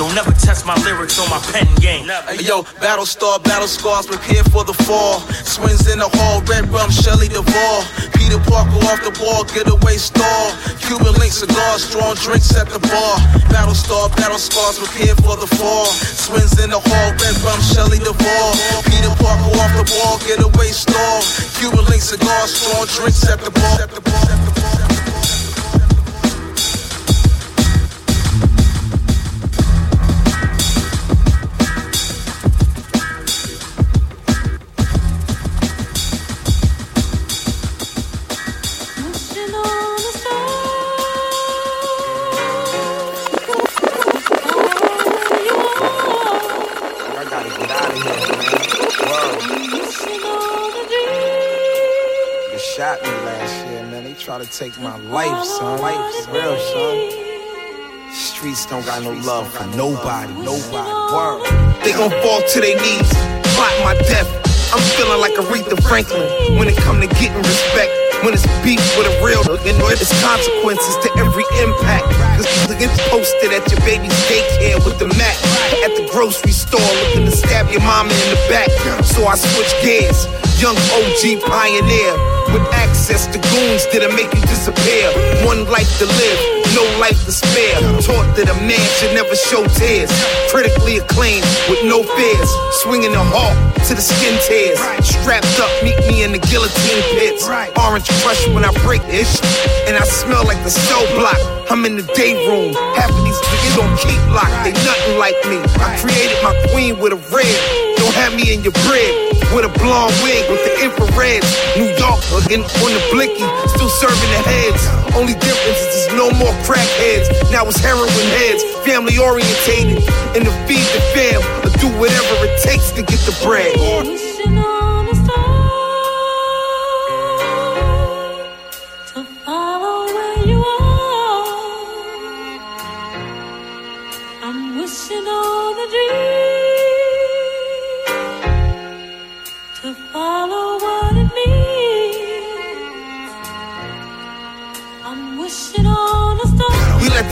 Don't never test my lyrics on my pen game. Yo, battle star, battle scars, prepare for the fall. Swings in the hall, red rum, Shelley Duvall. Peter Parker off the ball, getaway stall. Cuban link cigars, strong drinks at the bar. Battle star, battle scars, prepare for the fall. Swings in the hall, red rum, Shelley Duvall. Peter Parker off the ball, getaway stall. Cuban link cigars, strong drinks at the bar. At the bar. At the bar. Try to take my life, son. Life real, son. Streets don't got no love for nobody, nobody. Word. They gon' fall to their knees, plot my death. I'm feeling like Aretha Franklin when it come to getting respect. When it's beef with a real nigga, it's consequences to every impact. Cause niggas posted at your baby's daycare with the mat. At the grocery store looking to stab your mama in the back. So I switch gears. Young OG pioneer with access to goons that'll make you disappear. One life to live, no life to spare. Taught that a man should never show tears. Critically acclaimed with no fears. Swinging the hawk to the skin tears. Strapped up, meet me in the guillotine pits. Orange crush when I break this. And I smell like the cell block. I'm in the day room. Half of these niggas don't keep locked. They nothing like me. I created my queen with a red. Don't have me in your bread. With a blonde wig with the infrared. New York again on the blicky. Still serving the heads. Only difference is there's no more crackheads. Now it's heroin heads. Family orientated. And to feed the fam. Or do whatever it takes to get the bread.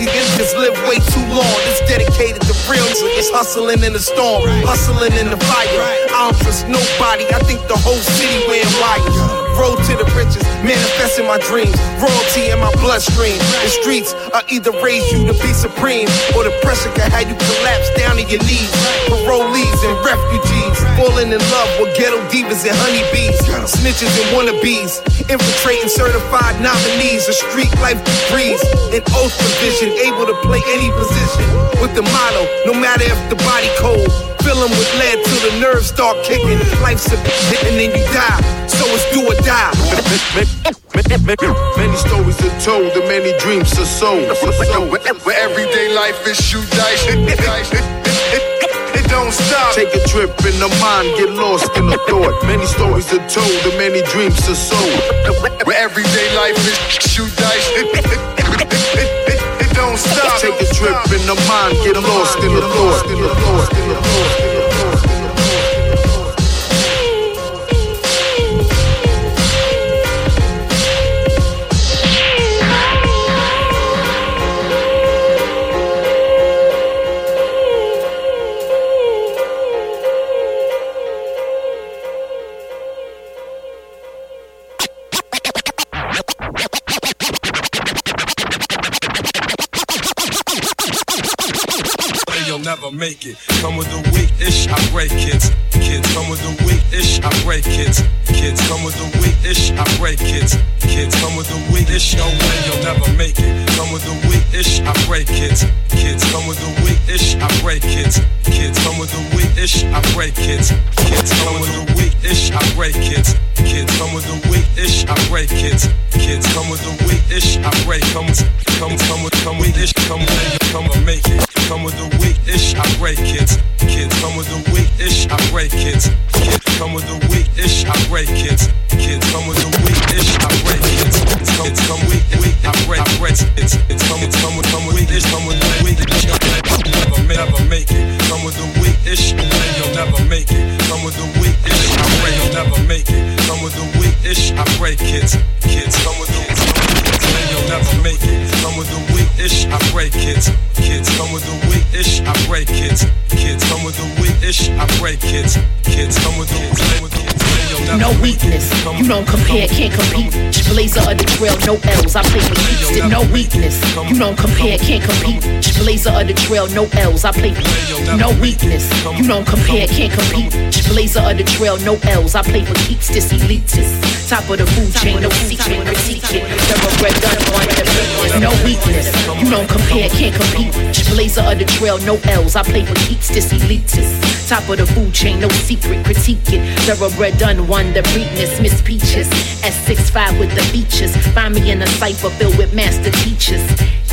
These engines live way too long. It's dedicated to real niggas hustling in the storm, hustling in the fire. I don't trust nobody. I think the whole city wearing wires. Road to the riches, manifesting my dreams. Royalty in my bloodstream. The streets are either raise you to be supreme, or the pressure can have you collapse down to your knees. Parolees and refugees, falling in love with ghetto divas and honeybees. Snitches and wannabes, infiltrating certified nominees. A street life degrees, an oath provision, able to play any position. With the motto, no matter if the body cold. Fill 'em with lead till the nerves start kicking. Life's a and then you die. So it's do or die. Many stories are told and many dreams are sold. Where everyday life is shoot dice. It don't stop. Take a trip in the mind, get lost in the thought. Many stories are told and many dreams are sold. Where everyday life is shoot dice. Don't stop. Take a trip in the mind, get lost in the thought. In the thought. In the thought. In the thought. Make it. Come with the weak ish, I break kids. Kids come with the weak ish, I break kids. Kids come with the weak ish, I break kids. Kids come with the weak ish, no way you'll never make it. Come with the weak ish, I break kids. Kids come with the weak ish, I break kids. Kids come with the weak ish, I break kids. Kids come with the weak ish, I break kids. Kids come with the weak ish, I break kids. Kids come with the weak ish, I break. Come, come, come with come weak ish, come with come and make it. Come with the weak ish, I break kids. Kids come with the weak ish, I break kids. Kids come with the weak ish, I break kids. Kids come with the weak ish, I break. It's come, come weak, weak, I break, I break. It's it's come, come with come with weak ish, come with the weak ish. Never, never make it. Come with the weak ish, you'll never make it. Come with the weak ish, I break, you'll never make it. Come with the weak ish, I break kids. Kids come with the and you'll never make it. Come with the weak ish, I break kids. Kids come with the weak ish, I break kids. Kids come with the weak ish, I break kids. Kids come with the come with kids. and you'll No weakness, you don't compare, can't compete. Blazer of the trail, no L's. I play for keeps. No weakness, you don't compare, can't compete. Blazer of the trail, no L's. I play for no weakness, you don't compare, can't compete. Blazer of the trail, no L's. I play for keeps. This elitist, top of the food chain, no secret, critique it. Thoroughbred No weakness, you don't compare, can't compete. Blazer of the trail, no L's. I play for keeps. This elitist, top of the food chain, no secret, critique it. Thoroughbred done the breedness, Miss Peaches. S65 with the features. Find me in a cipher filled with master teachers.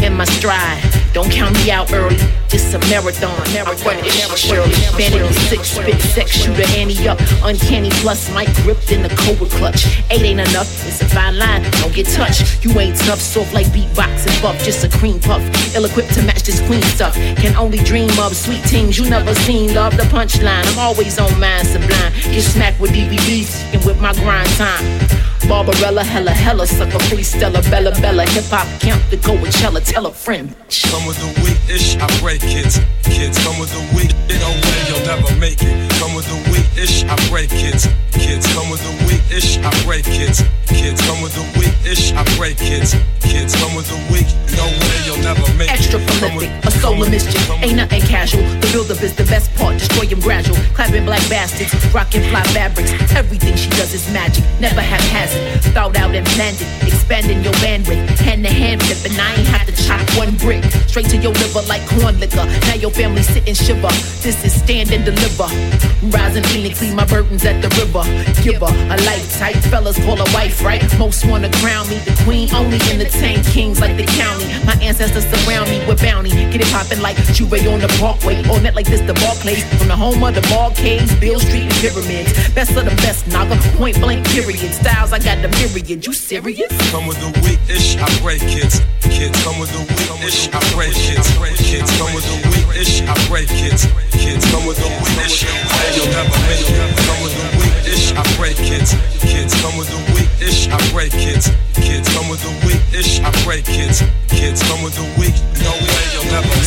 In my stride, don't count me out early. It's a marathon. I run it surely. Vanity six, spit sex, shooter Annie up. Uncanny plus, mic gripped in the cobra clutch. Eight ain't enough, it's a fine line. Don't get touched. You ain't tough, soft like beatbox and buff. Just a cream puff, ill equipped to match this queen stuff. Can only dream of sweet things you never seen. Love the punchline. I'm always on mine sublime. Get smacked with DVDs and with my grind time. Barbarella, hella, hella, sucker, free Stella, Bella, Bella, hip hop camp to go with Chella, tell a friend. Come with the weak ish, I break kids. Kids come with the weak, no way you'll never make it. Come with the weak ish, I break kids. Kids come with the weak ish, I break kids. Kids come with the weak ish, I break kids. Kids come with the weak, no way you'll never make Extra it. Come prolific, a soul of mischief. Ain't nothing casual. The buildup is the best part, destroy him gradual. Clapping black bastards, rocking fly fabrics. Everything she does is magic, never haphazard. Thought out and planned it, expanding your bandwidth. Hand to hand flipping, I ain't have to chop one brick. Straight to your liver like corn liquor. Now your family sit and shiver. This is stand and deliver. Rising Phoenix, leave my burdens at the river. Give her a life tight, fellas call a wife, right? Most wanna crown me the queen, only entertain kings like the county. My ancestors surround me with bounty. Get it poppin' like Juve on the Parkway. Or net like this, the Barclays. From the home of the ball caves, Beale Street and pyramids. Best of the best, naga. Point blank, period. Styles, I got the myriad. You serious? Come with the weak ish, I break kids. Kids come with the weak ish, I break kids. Kids come with the weak ish, I break kids. Kids come with the weak ish, and you'll never make it. Come with the weak ish, I break kids. Kids come with the weak ish, I break kids. Kids come with the weak ish, I break kids. Kids come with the weak, no way you'll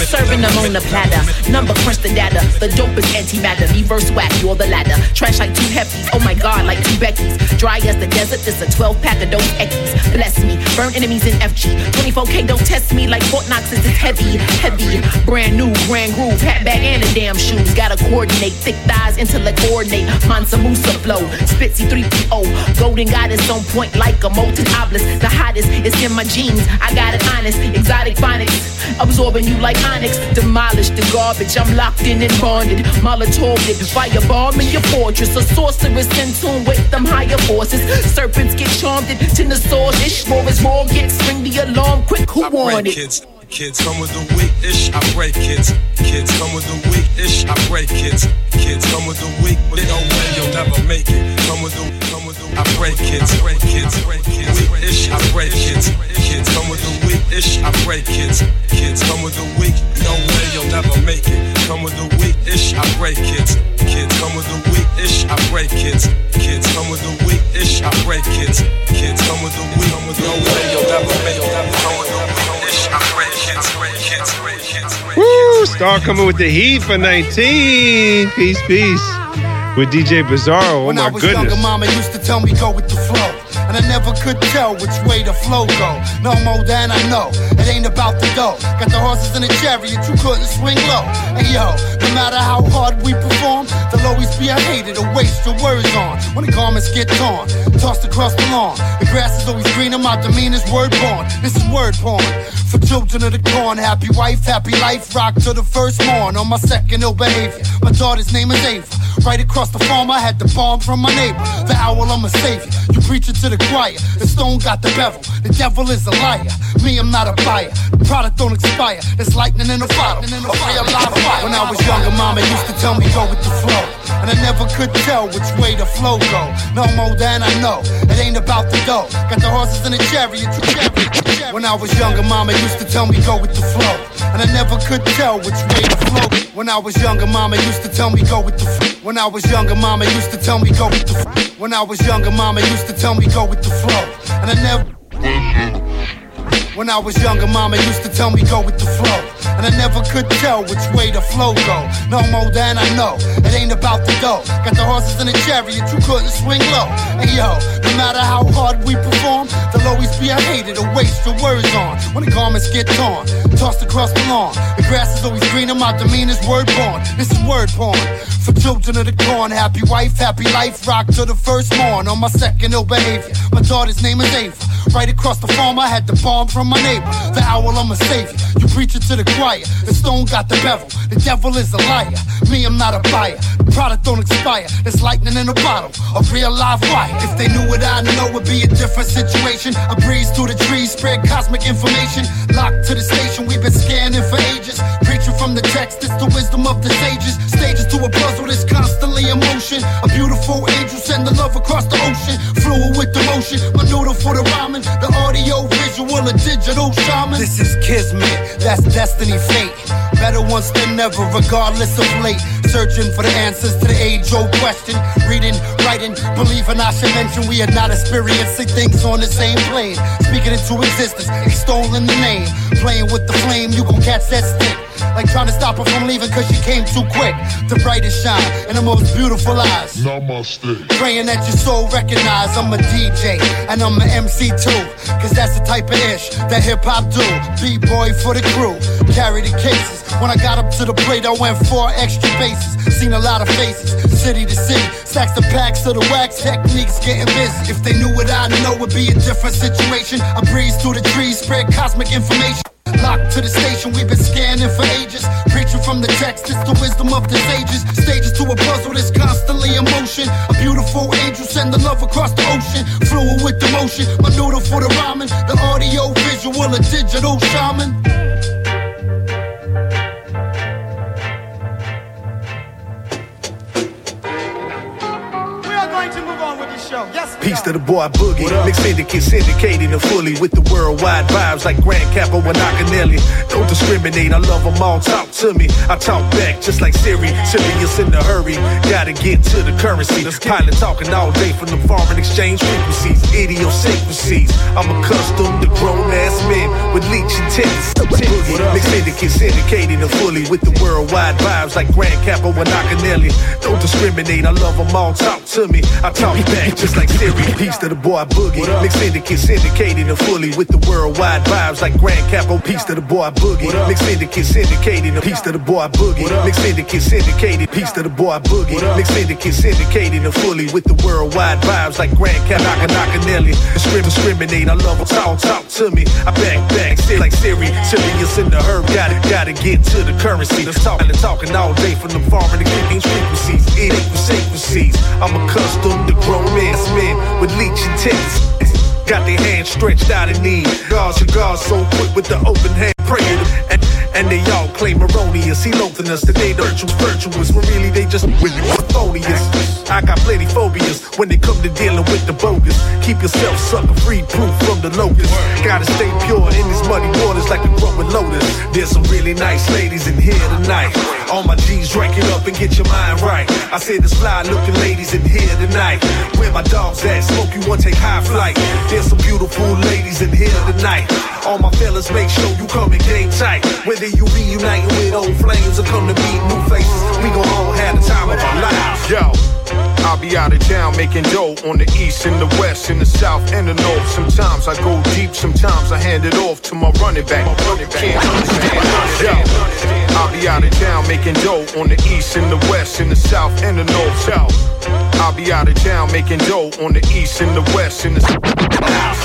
Serving them on the platter. Number crunch the data. The dope is antimatter. Reverse whack, you're the ladder. Trash like two hefties. Oh my god, like two Beckys. Dry as the desert, this a 12 pack of those X's. Bless me. Burn enemies in FG. 24K, don't test me like Fort Knox is heavy, heavy. Brand new, grand groove. Hat bag and the damn shoes. Gotta coordinate. Thick thighs, intellect coordinate. Mansa Musa flow. Spitzy 3PO. Golden goddess on point like a molten obelisk. The hottest is in my jeans. I got it honest. Exotic phonics. Absorbing you like onyx. Demolish the garbage. I'm locked in and bonded. Molotov it. Firebomb in your fortress. A sorceress in tune with them higher forces. Serpents get charmed into the sword. Ish more is more. Get ring the alarm quick. Who want it? Kids. Kids come with the weak ish, I break kids. Kids come with the weak ish, I break kids. Kids come with the weak, but no way you'll never make it. Come with the, come with the, I break kids, break kids, break kids. Weak ish, I break kids. Kids come with the weak ish, I break kids. Kids come with the weak, no way you'll never make it. Come with the weak ish, I break kids. Kids come with the weak ish, I break kids. Kids come with the weak ish, I break kids. Kids come with the weak, no way you'll never make it. Come with the weak ish, I break kids, break kids, break kids. Woo! Star coming with the heat for 19. Peace, peace. With DJ Bizarro. Oh when my I was goodness. younger, mama used to tell me go with the flow. And I never could tell which way the flow go. No more than I know. It ain't about the dough. Got the horses in the chariot, you couldn't swing low. Hey yo, no matter how hard we perform, there'll always be a hater to waste your words on. When the garments get torn, tossed across the lawn. The grass is always greener, my demeanor's word born. This is word porn. For children of the corn, happy wife, happy life, rock to the first morn. On my second ill behavior, my daughter's name is Ava. Right across the farm, I had the bomb from my neighbor. The owl, I'm a savior. You preach it to the choir. The stone got the bevel. The devil is a liar. Me, I'm not a buyer. The product don't expire. There's lightning in the. A real live fire. When I was younger, mama used to tell me go with the flow. And I never could tell which way the flow go. No more than I know. It ain't about the dough. Got the horses in a chariot. When I was younger, mama used to tell me go with the flow. And I never could tell which way the flow. When I was younger, mama used to tell me go with the flow. When I was younger, mama used to tell me go with the flow. When I was younger, mama used to tell me go with the flow. And I never. When I was younger, mama used to tell me go with the flow. And I never could tell which way the flow go. No more than I know. It ain't about the dough. Got the horses in a chariot, you couldn't swing low. And yo, no matter how hard we perform, there'll always be a hater to waste your words on. When the garments get torn, tossed across the lawn. The grass is always greener, my demeanor's word born. This is word porn. For children of the corn, happy wife, happy life, rock to the first morn. On my second ill behavior, my daughter's name is Ava. Right across the farm, I had the bomb from my neighbor. The owl, I'm a savior. You preach it to the choir. The stone got the bevel. The devil is a liar. Me, I'm not a buyer. The product don't expire. There's lightning in a bottle. A real live wire. If they knew what I know, it'd be a different situation. I breeze through the trees, spread cosmic information. Locked to the station, we've been scanning for ages. Preaching from the text, it's the wisdom of the sages. Stages to a puzzle that's A beautiful angel send the love across the ocean. Fluid with for the. The audio, visual, a digital shaman. This is Kismet, that's destiny fate. Better once than never, regardless of late. Searching for the answers to the age old question. Reading, writing, believing I should mention we are not experiencing things on the same plane. Speaking into existence, extolling the name. Playing with the flame, you gon' catch that stick. Like trying to stop her from leaving cause she came too quick. The brightest shine and the most beautiful eyes. Namaste. Praying that your soul recognize I'm a DJ and I'm an MC too. Cause that's the type of ish that hip hop do. B-boy for the crew, carry the cases. When I got up to the plate, I went four extra bases. Seen a lot of faces, city to city. Stacks of packs of the wax, techniques getting busy. If they knew what I know, it'd be a different situation. I breeze through the trees, spread cosmic information. Locked to the station, we've been scanning for ages. Preaching from the text, it's the wisdom of the sages. Stages to a puzzle that's constantly in motion. A beautiful angel send the love across the ocean. Fluid with the motion, my noodle for the rhyming. The audio, visual, a digital shaman. Going to move on with the show. Peace to the boy Boogie. Mix syndicate syndicating and fully with the worldwide vibes like Grand Capo and Acanelli. Don't discriminate, I love them all. Talk to me, I talk back just like Siri. Serious in a hurry, gotta get to the currency. This pilot talking all day from the foreign exchange frequencies, idiosyncrasies. I'm accustomed to grown ass men with leeching tendencies. Mix syndicate syndicating and fully with the worldwide vibes like Grand Capo and Acanelli. Don't discriminate, I love them all. Talk to me, I talk back just like Siri. Peace to the boy Boogie. Mix syndicate syndicated and fully with the worldwide vibes like Grand Capo. Peace to the boy Boogie. Mix syndicate syndicated and peace to the boy Boogie. Mix syndicate syndicated. Peace to the boy Boogie. Mix syndicate syndicated and fully with the worldwide vibes like Grand Capo. Naka Naka Nelly. Discriminate. I love them. Talk talk to me. I back back. Sit like Siri. Serious in the herb. Gotta gotta get to the currency. Let's talk and talking all day from the foreign exchange frequencies. It ain't for frequencies. I'm accustomed to grown ass men with leeching tendencies. Got their hands stretched out in need. Guards your guards so quick with the open hand praying. And, and they all claim erroneous. He loathing us today, virtues virtuous. When really they just really phonious. I got plenty phobias when they come to dealing with the bogus. Keep yourself sucker free, proof from the locust. Gotta stay pure in these muddy waters like a growing lotus. There's some really nice ladies in here tonight. All my G's drink it up and get your mind right. I said there's fly looking ladies in here tonight. Where my dogs at? Smoke you one take high flight. There's some beautiful ladies in here tonight. All my fellas, make sure you come in game tight. Whether you reuniting with old flames or come to meet new faces, we gon' all have the time of our lives. Yo. I'll be out of town making dough on the east and the west, in the south and the north. Sometimes I go deep, sometimes I hand it off to my running back. Can't understand none. I'll be out of town making dough on the east and the west, in the south and the north. South. I'll be out of town making dough on the east and the west, in the south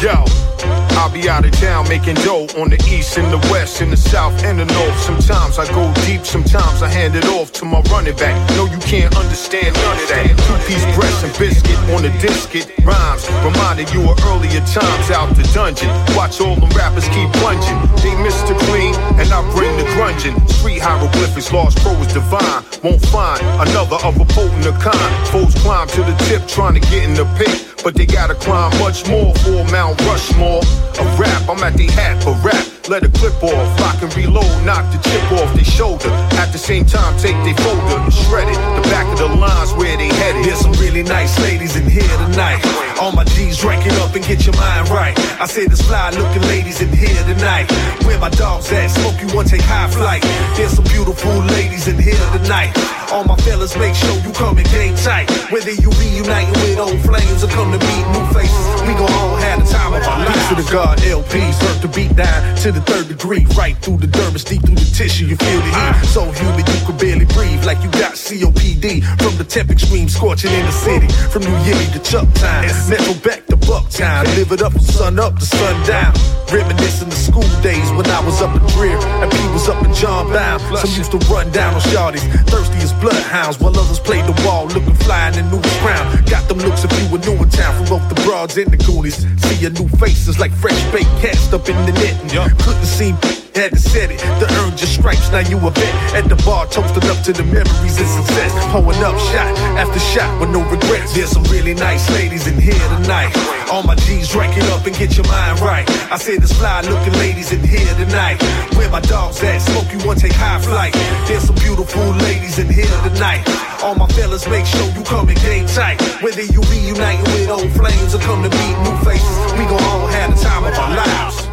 yo. I'll be out of town making dough on the east and the west, in the south and the north. Sometimes I go deep, sometimes I hand it off to my running back. No, you can't understand none of that. Two piece breast and biscuit on the disket. Rhymes reminding you of earlier times out the dungeon. Watch all them rappers keep plunging. They Mr. Clean, and I bring the grunging. Street hieroglyphics, lost pro is divine. Won't find another of a potent a kind. Foes climb to the tip trying to get in the pit. But they gotta climb much more for Mount Rushmore. A rap, I'm at they hat for rap. Let a clip off, lock and reload, knock the chip off their shoulder. At the same time, take their folder and shred it. The back of the lines where they headed. There's some really nice ladies in here tonight. All my G's drink it up and get your mind right. I said there's fly looking ladies in here tonight. Where my dogs at? Smoke you one, take high flight. There's some beautiful ladies in here tonight. All my fellas, make sure you come in game tight. Whether you reuniting with old flames or come to meet new faces, we gon' all have the time of our lives. To the God LPs, burnt the beat down to the third degree, right through the dermis, deep through the tissue. You feel the heat, so humid you can barely breathe, like you got COPD from the temp extreme, scorching in the city. From New Year to Chuck time, Metro back to Bucktown, live it up from sun up to sundown. Reminiscing the school days when I was up in Dreer and P was up in John Bound. Some used to run down on shawties, thirsty as bloodhounds, while others played the wall, looking fly in the newest crown. Got them looks if you were new in town from both the broads and the goonies. See your new faces like fresh baked cast up in the net. And couldn't see had to set it to earn your stripes. Now you a vet at the bar, toasting up to the memories and success. Pulling up shot after shot with no regrets. There's some really nice ladies in here tonight. All my G's drink it up and get your mind right. I said there's fly looking ladies in here tonight. Where my dogs at? Smoke you one, take high flight. There's some beautiful ladies in here tonight. All my fellas, make sure you come in game tight. Whether you reuniting with old flames or come to meet new faces, we gon' all have the time of our lives.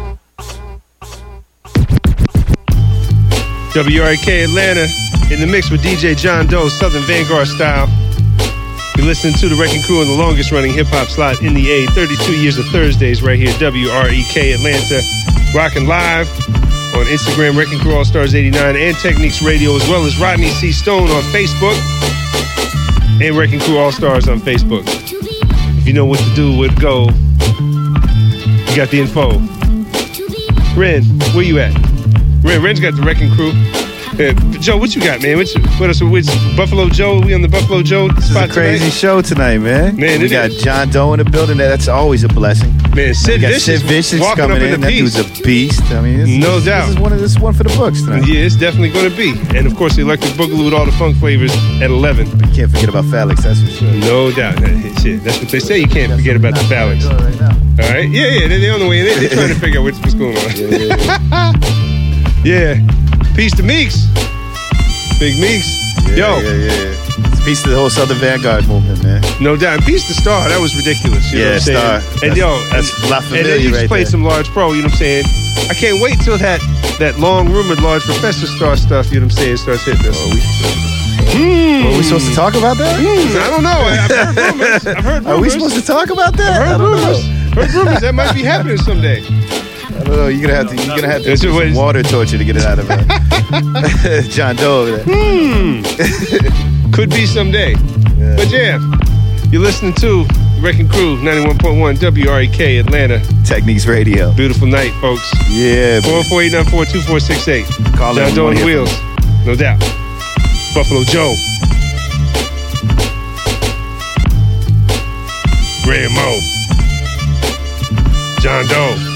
WREK Atlanta in the mix with DJ John Doe, Southern Vanguard style. You're listening to the Wrecking Crew on the longest running hip hop slot in the A. 32 years of Thursdays right here, WREK Atlanta. Rocking live on Instagram, Wrecking Crew All Stars 89 and Techniques Radio, as well as Rodney C. Stone on Facebook and Wrecking Crew All Stars on Facebook. If you know what to do, to go, you got the info. Ren, where you at? Ren, Ren's got the Wrecking Crew. Yeah, Joe, what you got, man? What, you, what else? Which Buffalo Joe? We on the Buffalo Joe this spot a crazy tonight? show tonight, man. Man, we got is. John Doe in the building. That's always a blessing. Man, Sid we got Vicious Sid Vicious coming in in. the That dude's a beast. I mean, this, No this, doubt. This is one of this is one for the books tonight. Yeah, it's definitely going to be. And of course, the electric boogaloo with all the funk flavors at 11. Can't forget about Phallic. That's for sure. No doubt. That- Shit, that's what they say. You can't forget about the phallics. All right? Yeah, yeah, they're, on the way in. They're trying to figure out what's, what's going on. Yeah, Peace to Meeks. Big Meeks. Yo. Yeah, yeah, yeah. Peace to the whole Southern Vanguard movement, man. No doubt. And Peace to Star. That was ridiculous. You know Yeah, what I'm saying? Star. And That's- yo, that's and, La and then you just right played there. some Large Pro. You know what I'm saying? I can't wait till that that long rumored Large Professor Star stuff. You know what I'm saying? Starts hitting us. Oh, we. Are we supposed to talk about that? Hmm, I don't know. I, have heard rumors. I've heard rumors. Are we supposed to talk about that? I've I heard don't rumors. know. Heard rumors. That might be happening someday. I don't know. You're gonna have to. You're gonna have to That's do some it's- water torture to get it out of it. John Doe over there. Hmm. Could be someday. But yeah, you're listening to Wrecking Crew 91.1 WREK Atlanta. Techniques Radio. Beautiful night, folks. Yeah. 448942468. Call John Doe on the wheels. No doubt. Buffalo Joe. Grand Mo. John Doe.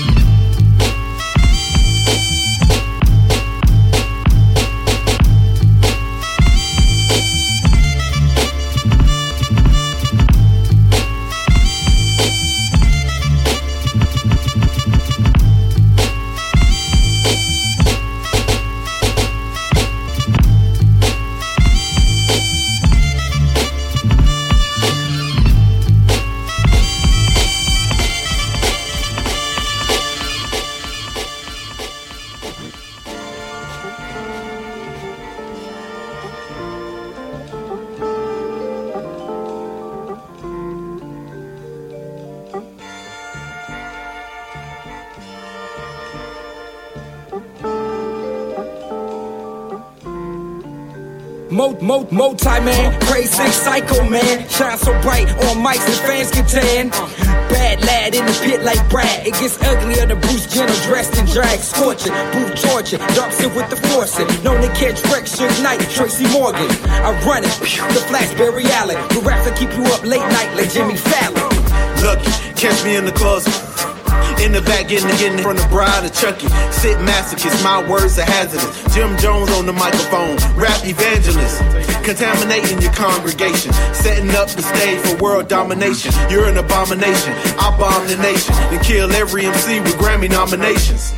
Multi-man, crazy psycho man. Shine so bright on mics and fans get tan. Bad lad in the pit like Brad. It gets uglier than Bruce Jenner dressed in drag. Scorching, boot torture, dumps it with the forcing. Known to catch wrecks, Suge Knight, Tracy Morgan. I run it, the Flashberry Alley. The raps that keep you up late night like Jimmy Fallon. Lucky, catch me in the closet. In the back, getting getting from the bride of Chucky. Sit masochist, my words are hazardous. Jim Jones on the microphone, rap evangelist. Contaminating your congregation, setting up the stage for world domination. You're an abomination. I bomb the nation and kill every MC with Grammy nominations.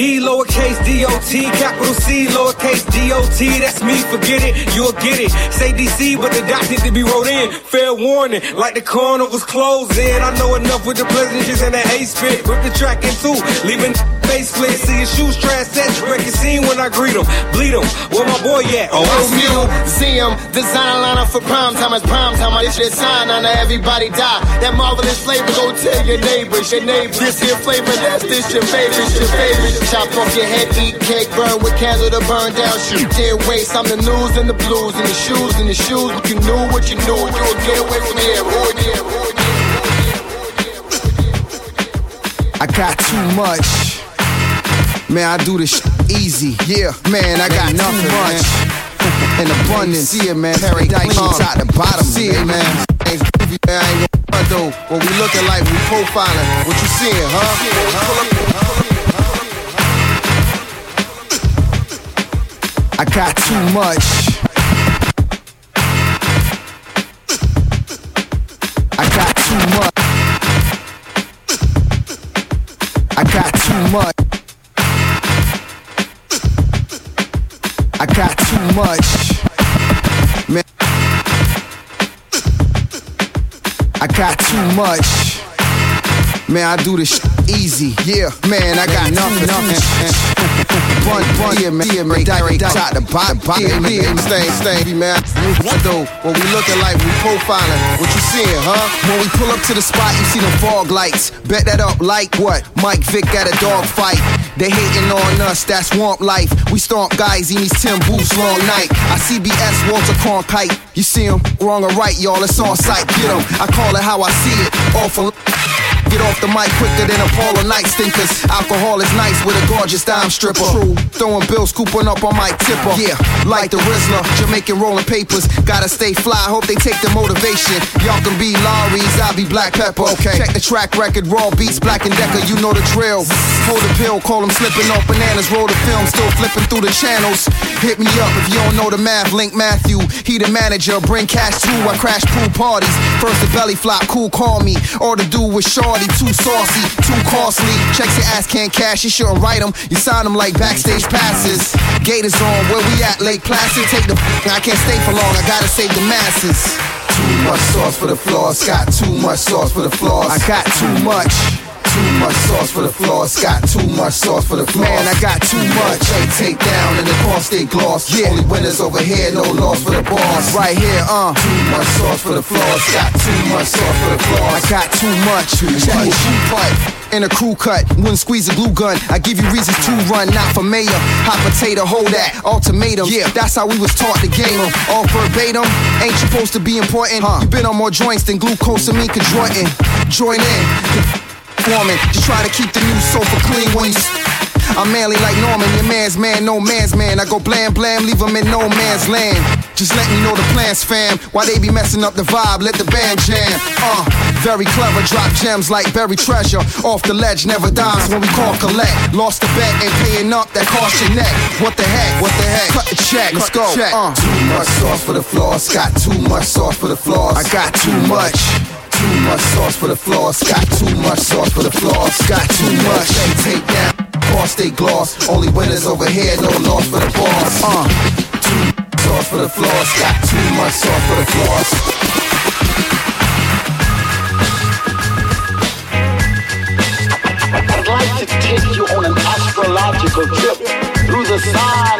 Capital D, lowercase D-O-T, capital C, lowercase D-O-T. That's me, forget it, you'll get it. Say DC, but the dots need to be wrote in. Fair warning, like the corner was closing. I know enough with the pleasantries and the hate spit. Rip the track in two, leaving face split. See his shoes trash set, wreck a scene when I greet him. Bleed him, where my boy at? Oh, museum, design lineup for prime time. It's prime time. I shit sign on everybody die. That marvelous flavor, go tell your neighbors, your neighbors. This here flavor, that's this your favorite, your favorite. Chop off your head, eat cake, burn with candle to burn down. Shoot dead waste. I'm the news and the blues and the shoes and the shoes. What you knew, what you knew, you would get away from here. Avoid here, avoid I got too much. Man, I do this easy. Yeah, man, I got too much. In abundance. See it, man. Paradise clean top to bottom. See it, man. Man. I ain't gonna though. What we looking like, we profiling. What you seeing, huh? I got too much. I got too much. I got too much. I got too much. Man. I got too much. Man, I do this easy. Yeah, man, I got nothing. nothing. Bun, bun, yeah, man, yeah, man, direct top to bottom, bottom, yeah, man, stay, stay, man. What though? What we looking like, we profiling. What you seeing, huh? When we pull up to the spot, you see the fog lights. Bet that up like what? Mike Vick at a dog fight. They hating on us, that's warm life. We stomp guys in these Tim boots long night. I CBS Walter Cronkite. You see him, wrong or right, y'all, it's on sight. Get him, I call it how I see it. Awful. Get off the mic quicker than a Paula night stinkers. Alcohol is nice with a gorgeous dime stripper. True, throwing bills, cooping up on my tipper. Yeah, like the Rizzler, Jamaican rolling papers. Gotta stay fly, hope they take the motivation. Y'all can be Lawry's, I'll be Black Pepper. Okay, check the track record, raw beats, Black and Decker, you know the drill. Hold a pill, call them slipping off bananas, roll the film, still flipping through the channels. Hit me up if you don't know the math, link Matthew. He the manager, bring cash too. I crash pool parties. First the belly flop, cool, call me. All to do with too saucy, too costly. Checks your ass can't cash, you shouldn't write them. You sign them like backstage passes. Gators on, where we at, Lake Placid. Take the I can't stay for long, I gotta save the masses. Too much sauce for the floors, got too much sauce for the floors. I got too much. Too much sauce for the floors, got too much sauce for the floors. Man, I got too much. They take down and the cost they gloss. Yeah. Only winners over here, no loss for the boss. Right here, uh. Too much sauce for the floors, got too much sauce for the floors. I got too much. Too much. Pipe in a crew cut. Wouldn't squeeze a glue gun. I give you reasons to run, not for mayor. Hot potato, hold that. Ultimatum. Yeah, that's how we was taught the game. All verbatim. Ain't you supposed to be important. Huh. You been on more joints than glucosamine could join Join in. Just try to keep the new sofa clean when you. I'm manly like Norman, your man's man, no man's man. I go blam blam, leave him in no man's land. Just let me know the plans, fam. Why they be messing up the vibe, let the band jam. Uh, very clever, drop gems like buried treasure. Off the ledge, never dies when we call collect. Lost the bet, ain't paying up, that cost your neck. What the heck, what the heck? Cut the check, let's go. Check. Uh. Too much sauce for the floors, got too much sauce for the floors. I got too much. Too much sauce for the floors, got too much sauce for the floors, got too much. They take down, cost they gloss. Only winners over here, no loss for the boss. Uh, too much sauce for the floors, got too much sauce for the floors. I'd like to take you on an astrological trip through the signs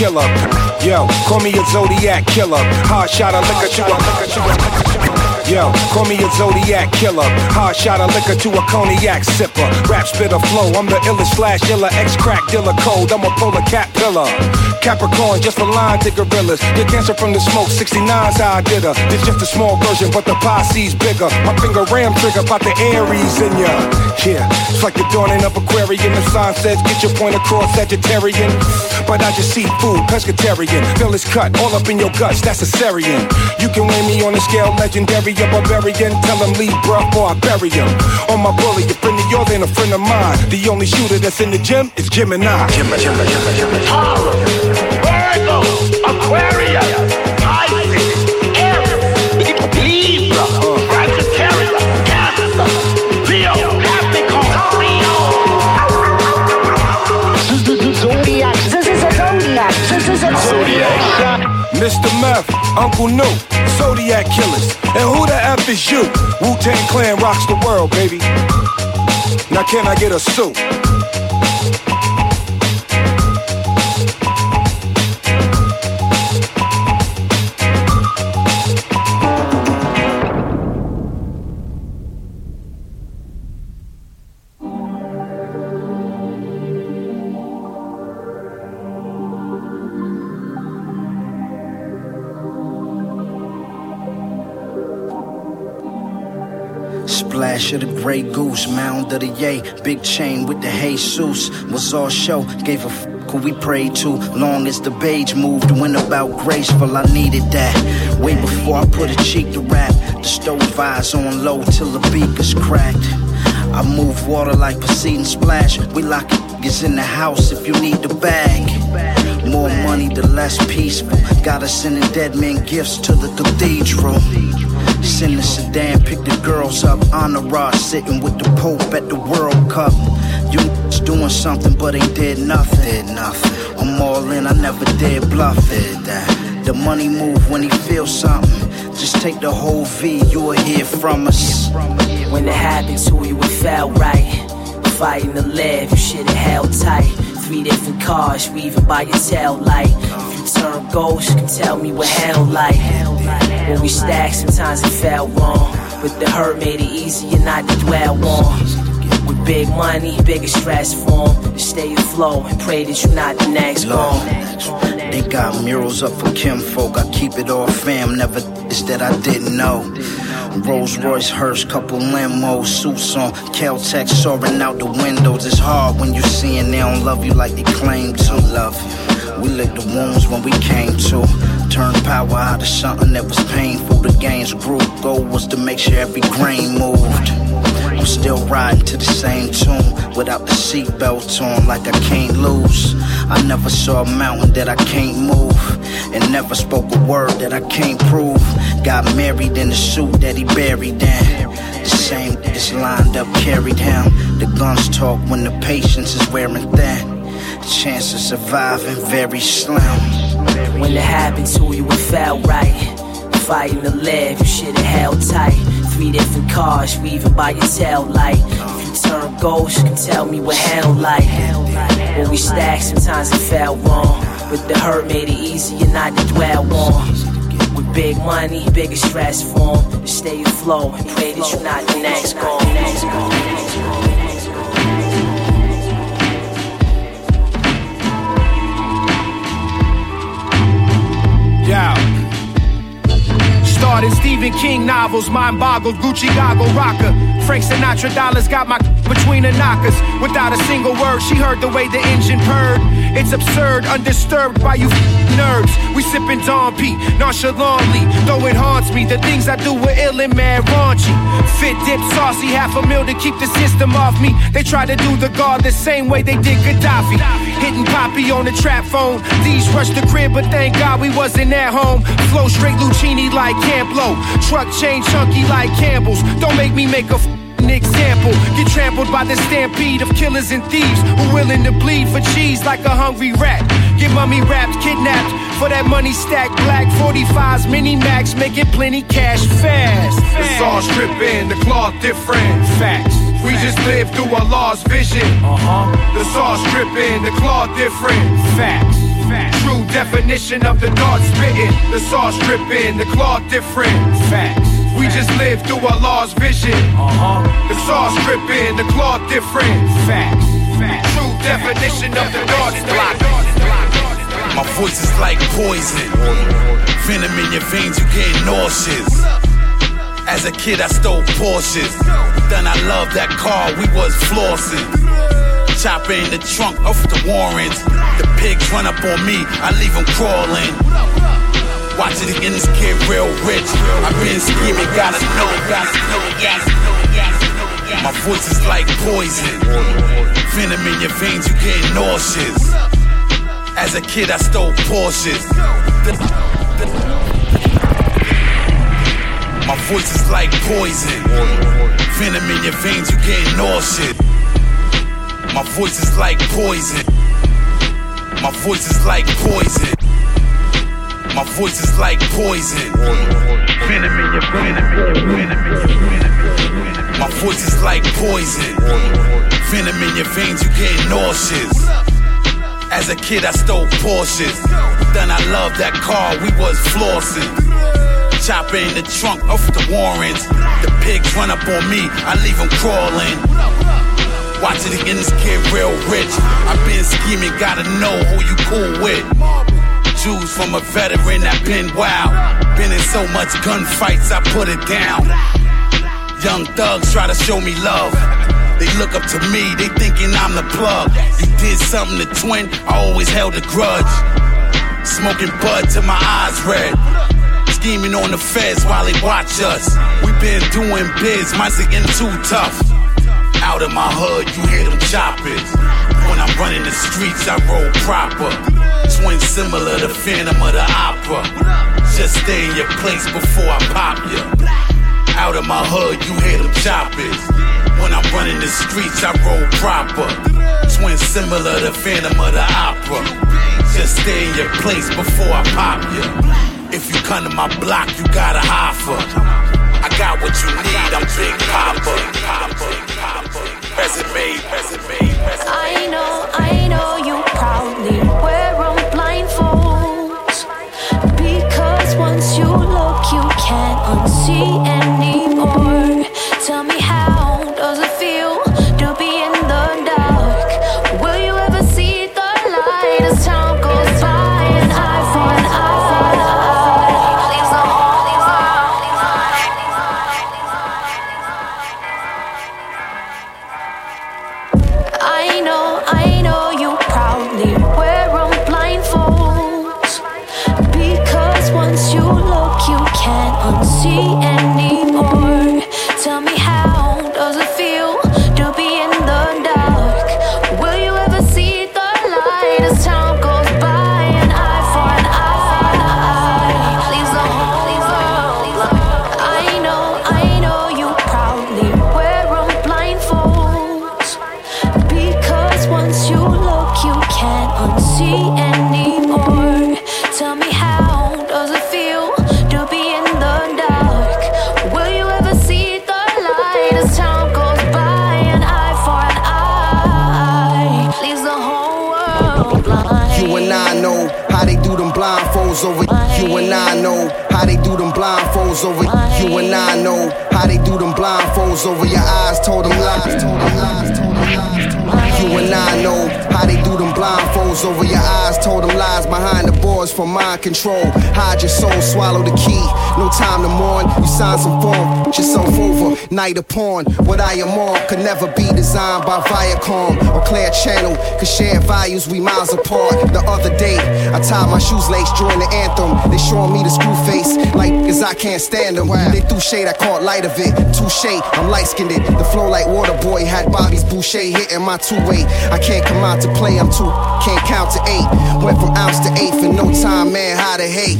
killer. Yo, call me a Zodiac killer. Hard shot of liquor to a a Yo, call me a Zodiac killer. Hard shot of liquor to a cognac sipper. Rap spit a flow. I'm the illest slash iller. Ex crack dealer code. I'm a polar cat pillar. Capricorn, just a line to gorillas. Get cancer from the smoke. 69's how I did her. It's just a small version, but the posse's bigger. My finger ram trigger, about the Aries in ya. Yeah, it's like the dawning of Aquarian. The sign says, get your point across, Sagittarian. But I just see food, pescatarian. Feel it's cut all up in your guts, that's a Syrian. You can weigh me on a scale, legendary or barbarian. Tell him leave, bruh, or I bury him. On my bully, a friend of yours ain't a friend of mine. The only shooter that's in the gym is Gemini. Gemini, Gemini, Gemini, Gemini. Virgo, Aquarius, Mr. Meth, Uncle New, Zodiac Killers. And who the F is you? Wu Tang Clan rocks the world, baby. Now, can I get a suit? Grey Goose, mound of the yay. Big chain with the Jesus. Was all show, gave a f- who we prayed to. Long as the beige moved, went about graceful. I needed that. Way before I put a cheek to rap. The stove eyes on low till the beaker's cracked. I move water like Poseidon splash. We lock niggas in the house if you need the bag. More money, the less peaceful. Gotta send dead men gifts to the cathedral. Send the sedan, pick the girls up. On the rod, sitting with the Pope at the World Cup. You doing something, but ain't did nothing. Did nothing. I'm all in, I never did bluff it. That. The money move when he feels something. Just take the whole V, you'll hear from us. When it happened to you, it felt right. Fighting to live, you it held tight. Three different cars, weaving by your tail light. If you turn ghost, you can tell me what hell like. When we stacked, sometimes it felt wrong. But the hurt made it easier not to dwell on. With big money, bigger stress form. Stay afloat and pray that you're not the next one. They got murals up for kinfolk. I keep it all fam, never is that I didn't know. Rolls Royce, Hearse, couple limos, suits on. Caltech soaring out the windows. It's hard when you're seeing they don't love you like they claim to love you. We licked the wounds when we came to. Turn power out of something that was painful. The game's grew. Goal was to make sure every grain moved. I'm still riding to the same tune without the seatbelt on, like I can't lose. I never saw a mountain that I can't move, and never spoke a word that I can't prove. Got married in the suit that he buried in. The same is lined up, carried him. The guns talk when the patience is wearing thin. The chance of surviving very slim. When it happened to you, it felt right. Fighting to live, you should have held tight. Three different cars, weaving by your tail light. If you turn ghost, you can tell me what hell like. When we stacked, sometimes it felt wrong. But the hurt made it easier not to dwell on. With big money, bigger stress form. Stay afloat pray that you're not the next Yeah. Started Stephen King novels, mind boggled, Gucci goggle rocker. Frank Sinatra dollars got my between the knockers. Without a single word, she heard the way the engine purred. It's absurd, undisturbed by you nerds. We sipping Don P, nonchalantly, though it haunts me. The things I do were ill and mad raunchy. Fit dip saucy, half a mil to keep the system off me. They try to do the guard the same way they did Gaddafi. Hitting Poppy on the trap phone. These rushed the crib, but thank God we wasn't at home. Flow straight Luchini like Camp Lo. Truck chain chunky like Campbell's. Don't make me make a f- an example. Get trampled by the stampede of killers and thieves who willing to bleed for cheese like a hungry rat. Get mummy wrapped, kidnapped for that money stacked black 45s, mini max, making plenty cash fast. The sauce dripping, the cloth different. Facts. We just live through a lost vision. Uh huh. The sauce dripping, the cloth different. Facts. True definition of the dart spitting. The sauce dripping, the cloth different. Facts. We just live through a lost vision. Uh-huh. The sauce dripping, the cloth different. Facts. Facts. True definition of the dart spitting. My voice is like poison. Venom in your veins, you get nauseous. As a kid, I stole Porsches. Then I loved that car, we was flossing. Chopper in the trunk of the Warrens. The pigs run up on me, I leave them crawling. Watch it again, this kid real rich. I've been scheming, gotta know, gotta know, gotta know, gotta know. My voice is like poison. Venom in your veins, you get nauseous. As a kid, I stole Porsches. My voice is like poison. Venom in your veins, you get nauseous. My voice is like poison. My voice is like poison. My voice is like poison. Venom in your venom. My voice is like poison. Venom in your veins, you get nauseous. As a kid, I stole Porsches. Then I loved that car, we was flossing. Chopper in the trunk of the Warrens. The pigs run up on me, I leave them crawling. Watching the this kid real rich. I've been scheming, gotta know who you cool with. Jews from a veteran that been wild. Been in so much gunfights, I put it down. Young thugs try to show me love. They look up to me, they thinking I'm the plug. You did something to twin, I always held a grudge. Smoking bud till my eyes red. Scheming on the feds while they watch us. We been doing biz, mine's getting too tough. Out of my hood, you hear them choppers. When I'm running the streets, I roll proper. Twin similar to Phantom of the Opera. Just stay in your place before I pop ya. Out of my hood, you hear them choppers. When I'm running the streets, I roll proper. Twin similar to Phantom of the Opera. Just stay in your place before I pop ya. If you come to my block, you got a offer. I got what you need, I'm Big Papa. Resume, resume, resume. I know, I know you can't anymore. Tell me, how do them blindfolds over your eyes. Told them lies. Told them lies. Told them lies. You and I know blindfolds over your eyes. Told them lies behind the boards for mind control. Hide your soul, swallow the key. No time to mourn. You sign some form, put yourself over. Night upon what I am on could never be designed by Viacom or Clear Channel. Cause shared values we miles apart. The other day, I tied my shoes lace during the anthem. They showing me the screw face, like, cause I can't stand them. They threw shade, I caught light of it. Touche, I'm light skinned it. The flow like water boy had Bobby's Boucher hitting my two way. I can't come out to play, I'm too, can't count to eight. Went from ounce to eighth in no time, man, how to hate.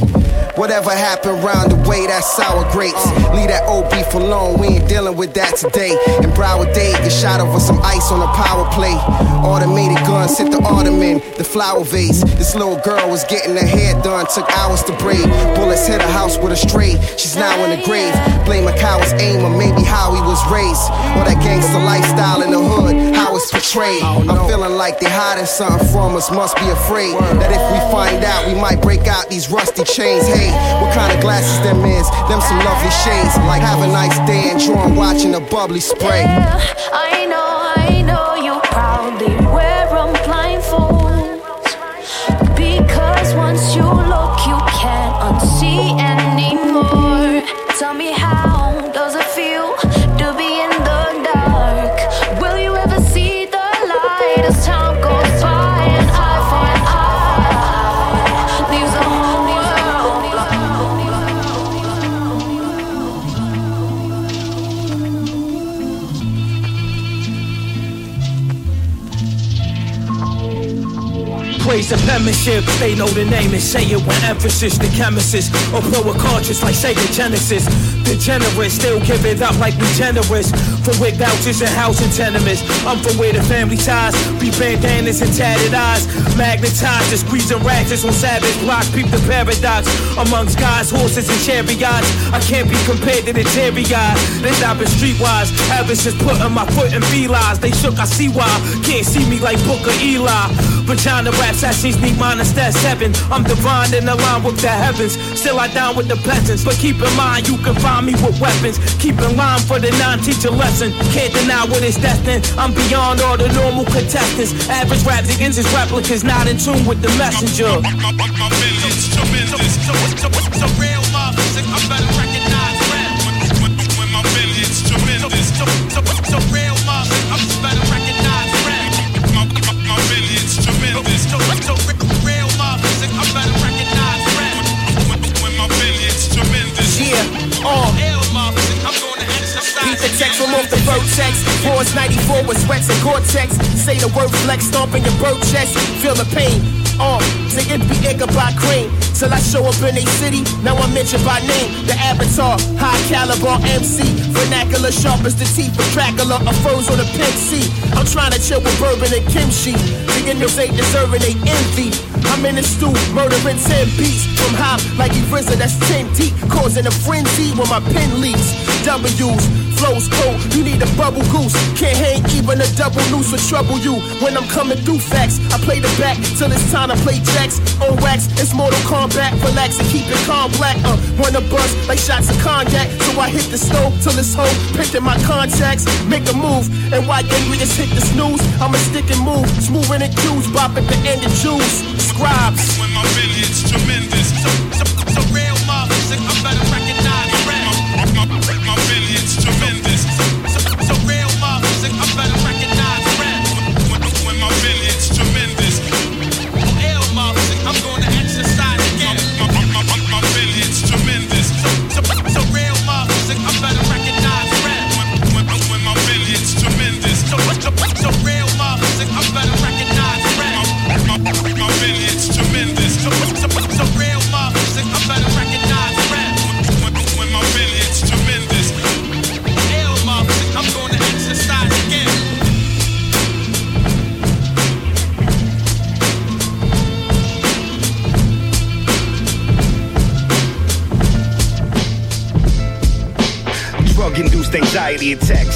Whatever happened round the way, that's sour grapes. Leave that old beef alone, we ain't dealing with that today. In Broward Day, get shot over some ice on a power play. Automated guns hit the ottoman, the flower vase. This little girl was getting her hair done, took hours to braid. Bullets hit her house with a stray, she's now in the grave. Blame a coward's aim or maybe how he was raised. Or that gangster lifestyle in the hood, how it's portrayed. I'm feeling like they hiding something from us, must be afraid that if we find out, we might break out these rusty chains. Hey, what kind of glasses them is? Them some lovely shades. Like have a nice day enjoying watching a bubbly spray. I know, I know you proudly wear The penmanship, they know the name and say it with emphasis. The chemist or pro a cartridge like Sega Genesis. The generous, still give it up like we generous. For wig vouchers and housing tenements. I'm from where the family ties be bandanas and tatted eyes. Magnetized, just squeezing rags on savage blocks. Peep the paradox amongst guys, horses, and chariots. I can't be compared to the Terry guy. They stopping streetwise. Ever since putting my foot in felines, they shook. I see why. Can't see me like Book of Eli. Vagina rap sessions need minus that seven. I'm divine in the line with the heavens. Still I down with the peasants. But keep in mind, you can find me with weapons. Keep in line for the non-teacher lesson. Can't deny what is destined. I'm beyond all the normal contestants. Average rap against his replicas, not in tune with the messenger. It's tremendous. So, so, so, so real love I better recognize rap. When, when, when my it's tremendous. So, so, so real mother, I'm just better recognize rap. My, my, my millions tremendous. So, so real the text, remove the vertex. Wars 94 with sweats and cortex. Say the word flex, stomp in your bird chest. Feel the pain. Uh, say it be Ichabod Crane. Till I show up in a city, now I'm mentioned by name. The avatar, high caliber MC. Vernacular sharp as the teeth of Dracula. A furs on a pimp I'm trying to chill with bourbon and kimchi. The enemies ain't deserving they envy. I'm in the stew, murdering 10 beats. From high like he that's 10 deep. Causing a frenzy when my pen leaks. W's, flows cold, you need a bubble goose. Can't hang even a double noose will trouble you. When I'm coming through facts, I play the back till it's time to play jacks. On wax, it's Mortal Kombat. Relax and keep it calm black. Uh, wanna bust like shots of cognac. So I hit the stove till it's home. Printing my contacts, make a move. And why we just hit the snooze? I'ma stick and move. Smoothing the cues, bop at the end of juice. Scribes. When my millions tremendous. So, so, so real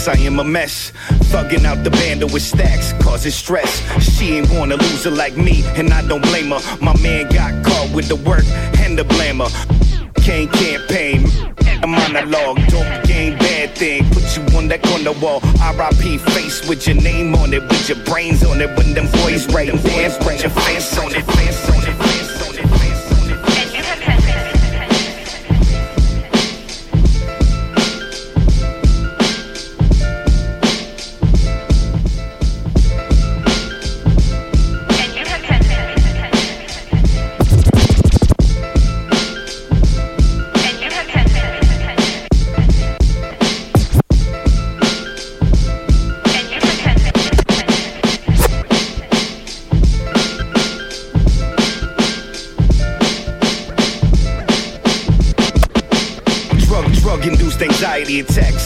I am a mess. Thugging out the bando with stacks, causing stress. She ain't wanna lose her like me, and I don't blame her. My man got caught with the work and the blamer. Can't campaign, a monologue, don't game bad thing. Put you on that corner wall, RIP face with your name on it, with your brains on it. When them boys right there, put your face on it, face on it, face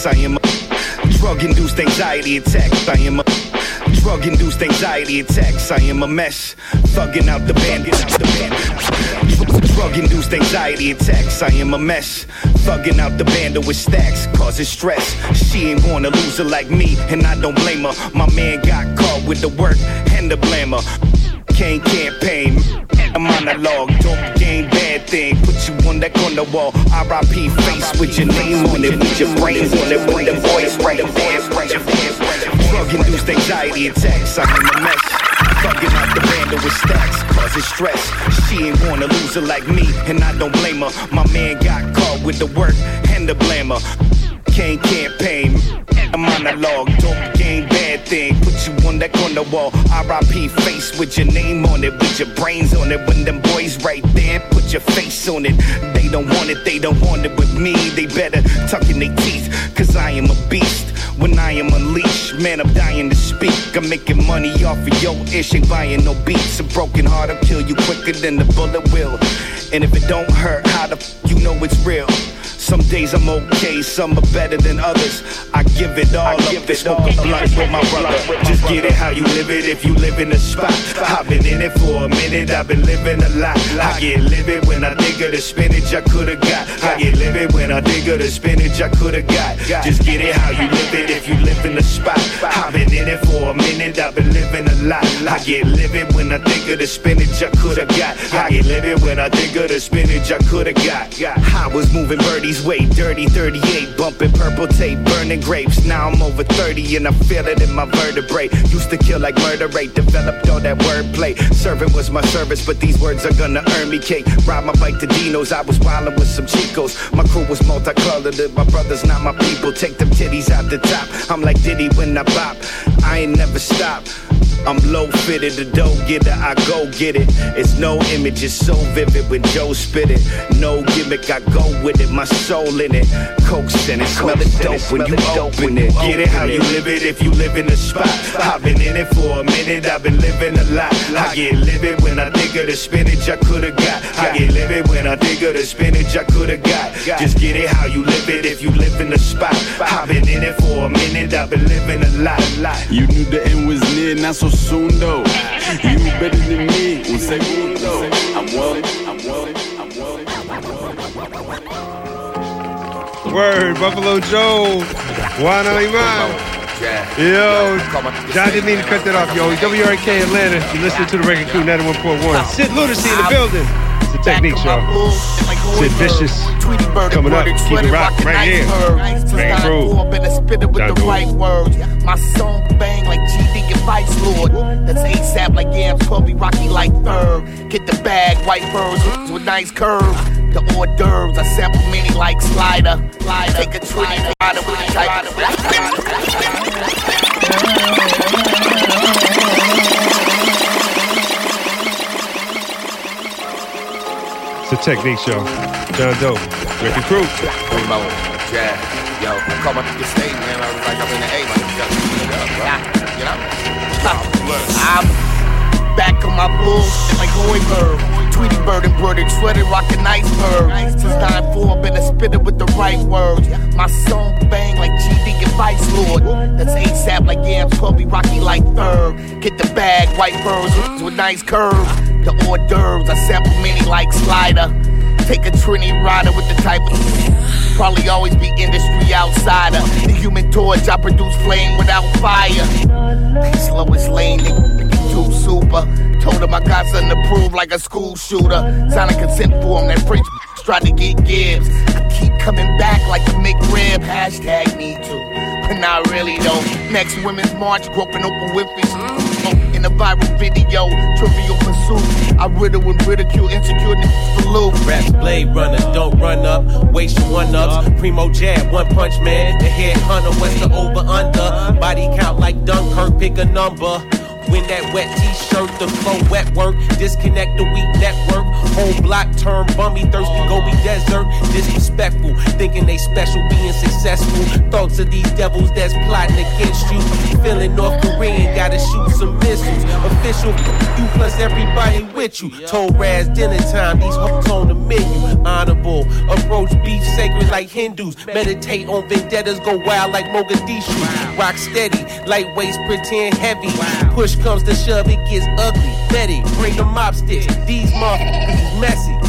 attacks. I am a drug induced anxiety attacks. I am a drug induced anxiety attacks. I am a mess. Thugging out the bandit out the. Drug induced anxiety attacks. I am a mess. Thugging out the bando with stacks, causing stress. She ain't wanna lose her like me, and I don't blame her. My man got caught with the work and the blamer. Can't campaign, a monologue, don't game bad thing. Put you on that corner wall, RIP face with your name on it, with your brains on it, with the voice right there. Drug induced anxiety attacks, I'm in a mess. Fucking out the bando with stacks, causing stress. She ain't wanna lose her like me, and I don't blame her. My man got caught with the work and the blamer. Can't campaign, a monologue, don't game bad thing. Put you on that corner wall, RIP face with your name on it, with your brains on it. When them boys right there, put your face on it. They don't want it, they don't want it with me. They better tuck in their teeth, cause I am a beast. When I am unleashed, man, I'm dying to speak. I'm making money off of your ish, ain't buying no beats. A broken heart will kill you quicker than the bullet will. And if it don't hurt, how the f you know it's real? Some days I'm okay, some are better than others. I give it all up, they smoke a blunt with my brother. Just get it how you live it if you live in the spot. I've been in it for a minute, I've been living a lot. I get livid when I think of the spinach I could've got. I get livid when I think of the spinach I could've got. Just get it how you live it if you live in the spot. I've been in it for a minute, I've been living a lot. I get livid when I think of the spinach I could've got. I get livid when I think of the spinach I could've got. I was moving birdies way dirty 38, bumping purple tape, burning grapes. Now I'm over 30 and I feel it in my vertebrae. Used to kill like murder rate, developed all that wordplay. Serving was my service, but these words are gonna earn me cake. Ride my bike to Dino's, I was wildin' with some chicos. My crew was multicolored, my brothers not my people. Take them titties out the top. I'm like Diddy when I bop. I ain't never stop. I'm low fitted, the dough getter, I go get it. It's no image, it's so vivid when Joe spit it. No gimmick, I go with it, my soul in it. Coke in it, smell it dope when you open it. Get it how you live it if you live in the spot. I've been in it for a minute, I've been living a lot. I get livid when I think of the spinach I could've got. I get livid when I think of the spinach I could've got. Just get it how you live it if you live in the spot. I've been in it for a minute, I've been living a lot. You knew the end was near, not so soon though. You better than me, un segundo. I'm well, I'm well, I'm well. Word, Buffalo Joe. Juana Iman. Yo, John didn't mean to cut that off, yo. WREK Atlanta. You listening to the Record Crew 91.1. Sid Lunacy in the building. It's the technique show. Sid Vicious coming up. Keep it rock right here. Bang a spitter with the right words. My song bang like GD and Vice Lord. That's ASAP like yams, Kobe Rocky like third. Get the bag, white birds with, nice curves. The hors d'oeuvres, I sample many like slider. Take a tree, rider with the It's a technique show. John Doe, Ricky Crew. Primo, yeah, yo, I called my nigga state, man. I was like, I'm in the A, like, you gotta speed it up, bro. You know? I'm back on my bullshit like Hoiberg. Tweety Bird and Birdie Shredded rockin' iceberg. Since 9-4, been a spitter with the right words. My song bang like GD and Vice Lord. That's ASAP like yams, Kobe Rocky like third. Get the bag, white birds with, nice curve. The hors d'oeuvres, I sample many like slider. Take a Trini rider with the type of. Probably always be industry outsider. The human torch, I produce flame without fire. Slowest lane, nigga too super. Told him I got something to prove like a school shooter. Signed a consent form that French tried to get gives. I keep coming back like a McRib. Hashtag me too. But not really though. Next Women's March, groping Oprah Winfrey's mm. in a viral video, trivial pursuit. I riddle and ridicule insecure niggas for loot. Raps blade runner, don't run up, waste your one ups. Primo jab, one punch man, the head hunter, what's the over under? Body count like Dunkirk, pick a number. When that wet t-shirt, the flow wet work, disconnect the weak network. Whole block turn bummy, thirsty, go be desert. Disrespectful, thinking they special, being successful. Thoughts of these devils that's plotting against you. Feeling North Korean, gotta shoot some missiles. Official, you plus everybody with you. Told Raz dinner time, these hooks on the menu. Honorable, approach beef sacred like Hindus. Meditate on vendettas, go wild like Mogadishu. Rock steady, lightweights pretend heavy. Push comes to shove, it gets ugly. Betty, bring the mop sticks. These motherfuckers is messy.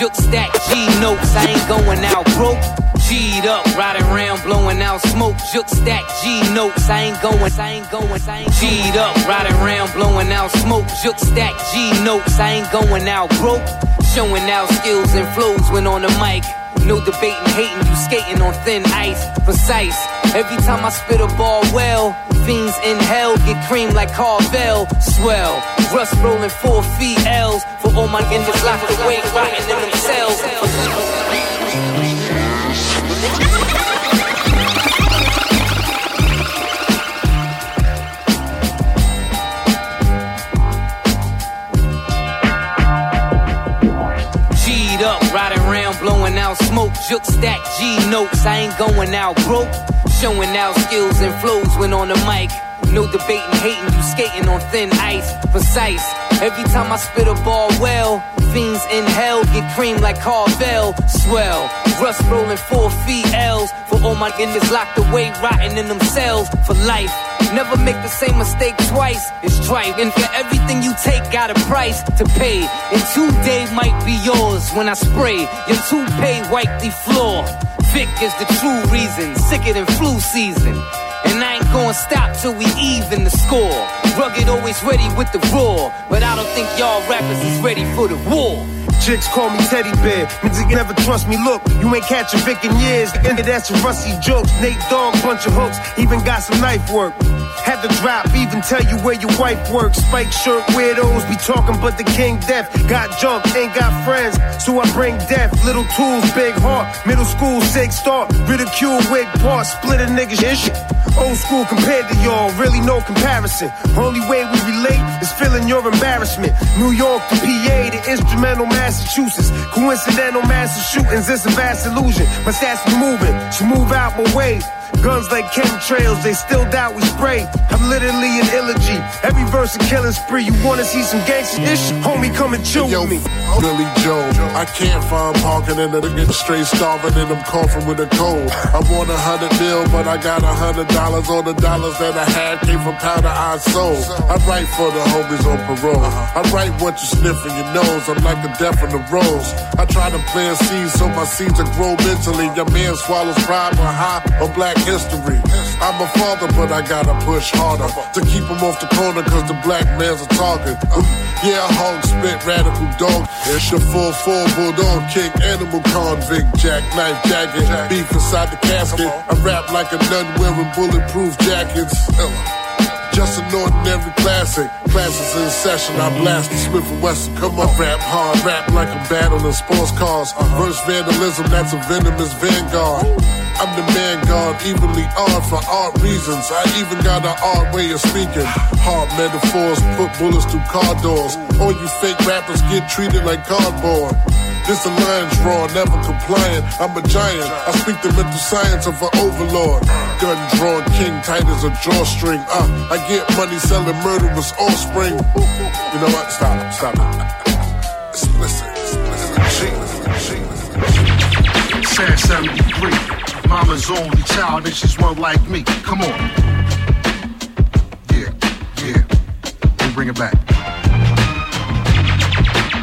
Juke stack G notes, I ain't going out broke. G'd up, riding around, blowing out smoke. Juke stack G notes, I ain't going, I ain't going, I ain't G'd up, riding around, blowing out smoke. Juke stack G notes, I ain't going out broke. Showing out skills and flows when on the mic. No debating, hating, you skating on thin ice. Precise. Every time I spit a ball well, fiends in hell get creamed like Carvel. Swell. Rust rolling four feet L's but all my niggas locked away, rotting in themselves. G'd up, riding around, blowing out smoke. Jook stack G notes, I ain't going out broke. Showing out skills and flows when on the mic. No debating, hating, you skating on thin ice. Precise. Every time I spit a ball well, fiends in hell get creamed like Carvel. Swell. Rust rolling four feet L's. For all my niggas locked away, rotting in them cells. For life. Never make the same mistake twice. It's tripe. And for everything you take, got a price to pay. And two days might be yours when I spray your toupee wipe the floor. Vic is the true reason, sicker than flu season. And I ain't gonna stop till we even the score. Rugged always ready with the roar, but I don't think y'all rappers is ready for the war. Chicks call me teddy bear. Niggas never trust me. Look, you ain't catching Vic in years. Of that's some rusty jokes. Nate Dogg, bunch of hooks. Even got some knife work. Had to drop, even tell you where your wife works. Spike shirt weirdos be talking, but the king deaf. Got junk, ain't got friends, so I bring death. Little tools, big heart. Middle school, sig start. Ridicule, wig part. Split a nigga's shit. Old school compared to y'all, really no comparison. Only way we relate is feeling your embarrassment. New York to PA, to instrumental Massachusetts. Coincidental massive shootings, it's a vast illusion. My stats be moving, so move out my way. Guns like chemtrails, they still doubt we spray. I'm literally an elegy. Every verse a killing spree. You wanna see some gangster ish? Homie, come and chill Yo, with me. Billy Joe, I can't find parking and they get straight starving and I'm coughing with a cold. I want a hundred bill, but I got a hundred dollars. All the dollars that I had came from powder I sold. I write for the homies on parole. I write what you sniff in your nose. I'm like the death in the rose. I try to plant seeds so my seeds will grow mentally. Your man swallows pride or high on black history. I'm a father, but I gotta push harder to keep him off the corner cause the black man's a target. Ooh, yeah, hog spit, radical dog. It's your full four bulldog kick, animal convict, jackknife jacket, beef inside the casket. I rap like a nun wearing bulletproof jackets. Just an ordinary classic. Classes in session, I blast the Smith and Wesson. Come on, rap hard, rap like a battle in sports cars. Verse vandalism, that's a venomous vanguard. I'm the man god, evenly odd for art reasons. I even got an odd way of speaking. Hard metaphors, put bullets through car doors. All you fake rappers get treated like cardboard. This a lion's raw, never compliant. I'm a giant. I speak the mental science of an overlord. Gun drawn, king tight as a drawstring. Uh, I get money selling murderous offspring. You know what? Stop, stop. Listen, Sad 73. Mama's only child and she's one like me. Come on. Yeah, yeah. Me bring it back.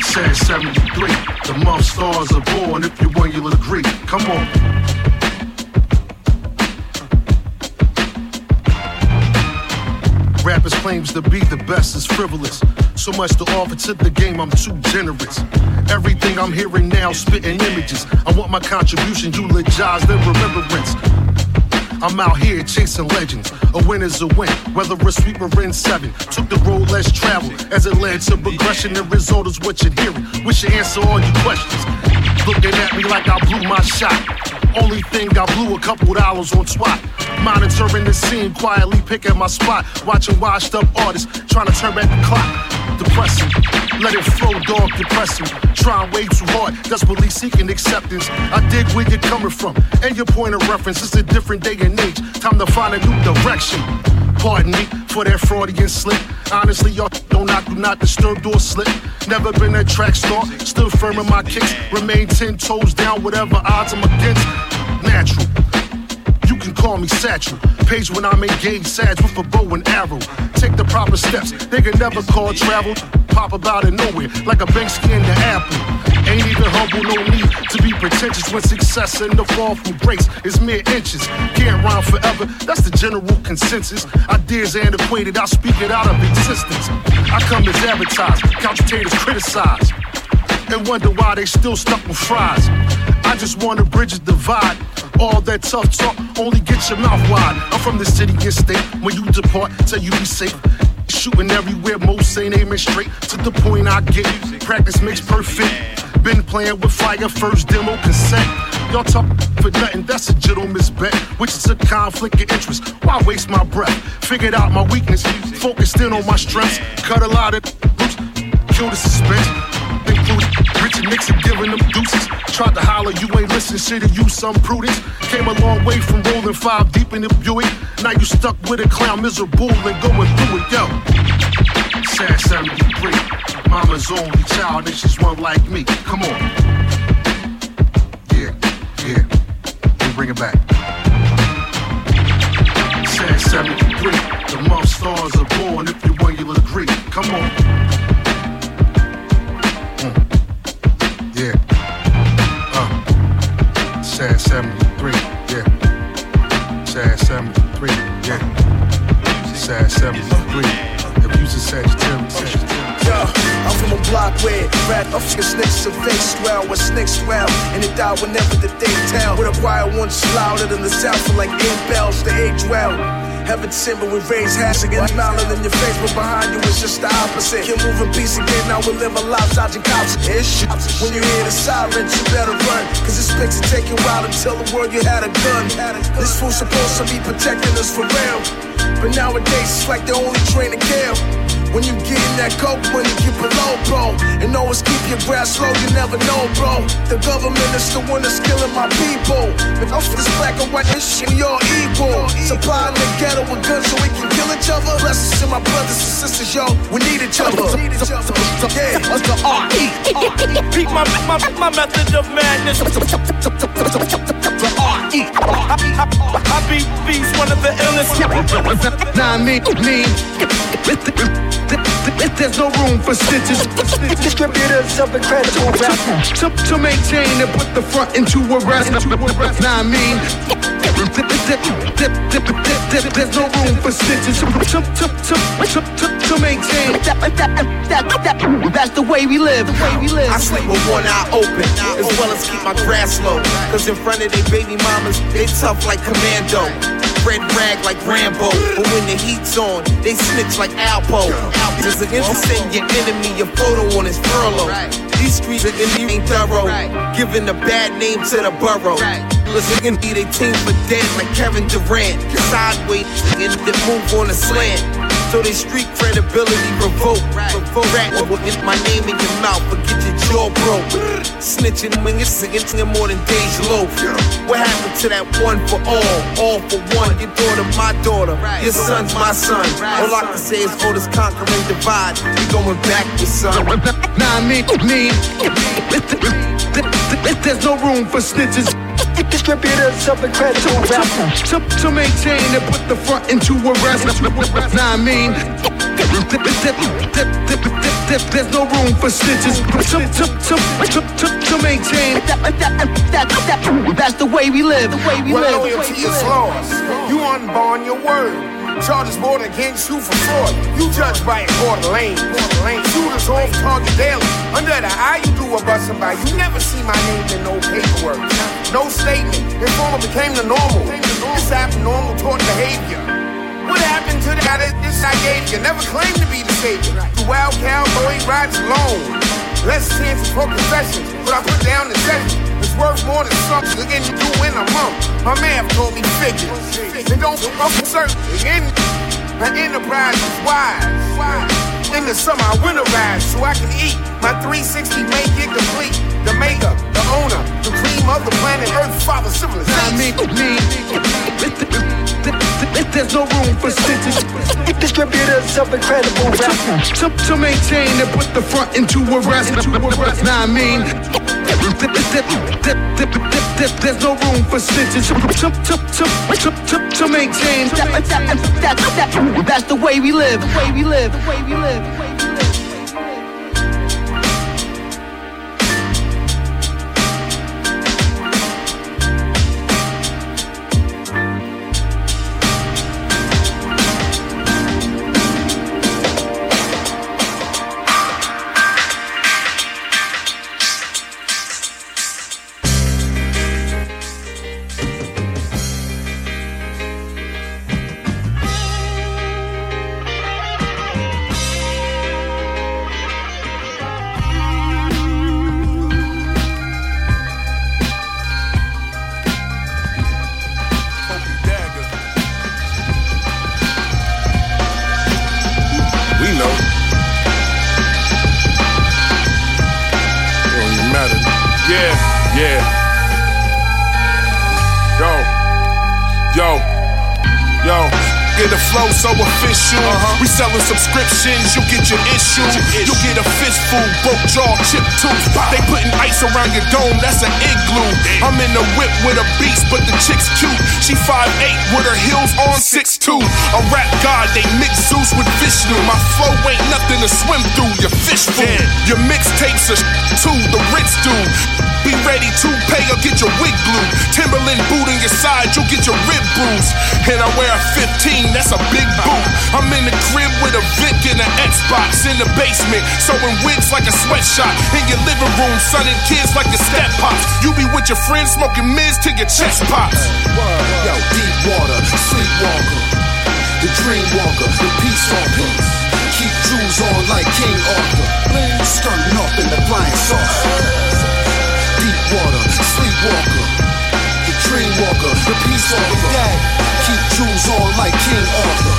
Sad 73. The month stars are born if you want, you'll agree. Come on. Rappers claims to be the best is frivolous. So much to offer to the game, I'm too generous. Everything I'm hearing now, spitting images. I want my contribution eulogized in remembrance. I'm out here chasing legends. A win is a win, whether a sweep or in seven. Took the road less traveled as it led to progression. The result is what you're hearing. We should answer all your questions. Looking at me like I blew my shot. Only thing I blew a couple dollars on twat. Monitoring the scene, quietly picking my spot. Watching washed up artists trying to turn back the clock. Depressing, let it flow, dog, depressing. Trying way too hard, desperately seeking acceptance. I dig where you're coming from, and your point of reference. It's a different day Time to find a new direction. Pardon me for that Freudian slip. Honestly, y'all don't knock, do not disturb or slip. Never been a track star, still firm in my kicks. Remain ten toes down, whatever odds I'm against. Natural. Can call me Satchel. Page when I'm engaged, Sag with a bow and arrow. Take the proper steps, they can never call travel. Pop about it nowhere, like a bank skin the apple. Ain't even humble, no need to be pretentious when success and the fall from grace is mere inches. Can't rhyme forever, that's the general consensus. Ideas antiquated, I speak it out of existence. I come as advertised, couch potatoes criticized, and wonder why they still stuck with fries. I just wanna bridge the divide. All that tough talk only gets your mouth wide. I'm from the city and state. When you depart, tell you be safe. Shooting everywhere, most ain't aiming straight to the point I get. Practice makes perfect. Been playing with fire, first demo cassette. Y'all talk for nothing, that's a gentleman's bet, which is a conflict of interest. Why waste my breath? Figured out my weakness, focused in on my strengths, cut a lot of kill the suspense, including Richard Nixon giving them deuces. Tried to holler, you ain't listen, should've used some prudence. Came a long way from rolling five deep in the Buick. Now you stuck with a clown, miserable and going through it, yo. Sad 73. Mama's only child, and she's one like me. Come on. Yeah, yeah. We bring it back. Sad 73. The month stars are born, if you want, you'll agree. Come on. 73. Yeah. Sad 73. Yeah. Sad 73. If you's a Sagittarius. Yeah, I'm from a block where rat of snakes and fake swell, where snakes swell, and it die whenever the day tell. With a wire once louder than the sound for like eight bells, the age well. Heaven sent, but we raise hands again, smiling in your face, but behind you it's just the opposite. Can move in peace again, now we live a life dodging cops. Ish. When you hear the sirens, you better run, cause this picks will take you out and tell the world you had a gun. This fool's supposed to be protecting us for real, but nowadays it's like the only train to kill. When you get in that coke money, get below, bro. And always keep your grass low, you never know, bro. The government is the one that's killing my people. If I'm for this black and white, this shit, we all equal. Supplying the ghetto with guns so we can kill each other. Blessings to my brothers and sisters, yo. We need each other. Need each other. Yeah. What's the R-E? Beat my, my, my method of madness. Uh, The. I beat beats, one of the illest. Nah, me, me. There's no room for stitches. Distributors of incredible rap. To, to maintain and put the front into a rest. Nah, I mean. There's no room for stitches. To, to, to, to, to, to maintain. That's the way we live. The way we live. I sleep with one eye open, as well as keep my grass low. Cause in front of they baby mamas, they tough like commando. Red rag like Rambo, but when the heat's on, they snitch like Alpo. Alpo's against send your enemy a photo on his furlough. These streets are in ain't thorough, giving a bad name to the borough. Listen, they team for dead like Kevin Durant. Sideways and they move on a slant. So they street credibility revoke. Revoke rat with my name in your mouth, but get your jaw broke. Snitching when you're singing more than Dej Loaf. What happened to that one for all, all for one? Your daughter, my daughter, your son's my son. All I can say is, oh, this conquering divide. We going back with son. Nah, me, me. There's no room for snitches. Distributors of incredible rap. To, to maintain and put the front into a rest. Nah, I mean. There's no room for stitches. To, to, to, to, to, to maintain. That's the way we live. The way we live. loyalty is lost. You unborn your word. Charges brought against you for fraud. You judged by a quarter lane. Quarter lane. Shooters off target daily. Under the eye, you do a bustin' by. You never see my name in no paperwork. No statement. Informer became the normal. It's abnormal toward behavior. What happened to that this I gave you? Never claimed to be the savior. The wild cowboy rides alone. Less chances for confessions, but I put down the session. It's worth more than something again you do in a month. My man told me figures. And don't fuck with certain. In, my enterprise is wise. In the summer, I winterize so I can eat. My 360 make it complete. The maker, the owner, the cream of the planet Earth, father civilization. There's no room for stitches. Distributors of incredible rap. To, to maintain and put the front into a rest. Nah, I mean. There's no room for stitches. To, to, to, to, to, to maintain. That's the way we live. The way we live. The way we live. The way we live. Selling subscriptions, you get your issue. You get a fistful, broke jaw, chip tooth. They putting ice around your dome, that's an igloo. I'm in the whip with a beast, but the chick's cute. She 5'8 with her heels on 6'2. A rap god, they mix Zeus with Vishnu. My flow ain't nothing to swim through, your fish food. Your mixtapes are too, the Ritz do. Be ready to pay or get your wig glued. Timberland boot in your side, you'll get your rib bruised. And I wear a 15, that's a big boot. I'm in the crib with a Vic and an Xbox in the basement, sewing wigs like a sweatshop. In your living room, sunning kids like your step pops. You be with your friends smoking mids till your chest pops. Yo, deep water, sleepwalker, the dream walker, the peace peace. Keep jewels on like King Arthur, skirting off in the flying saucer. Deep water, sleepwalker, the dream walker, the peace walker. Keep jewels on like King Arthur,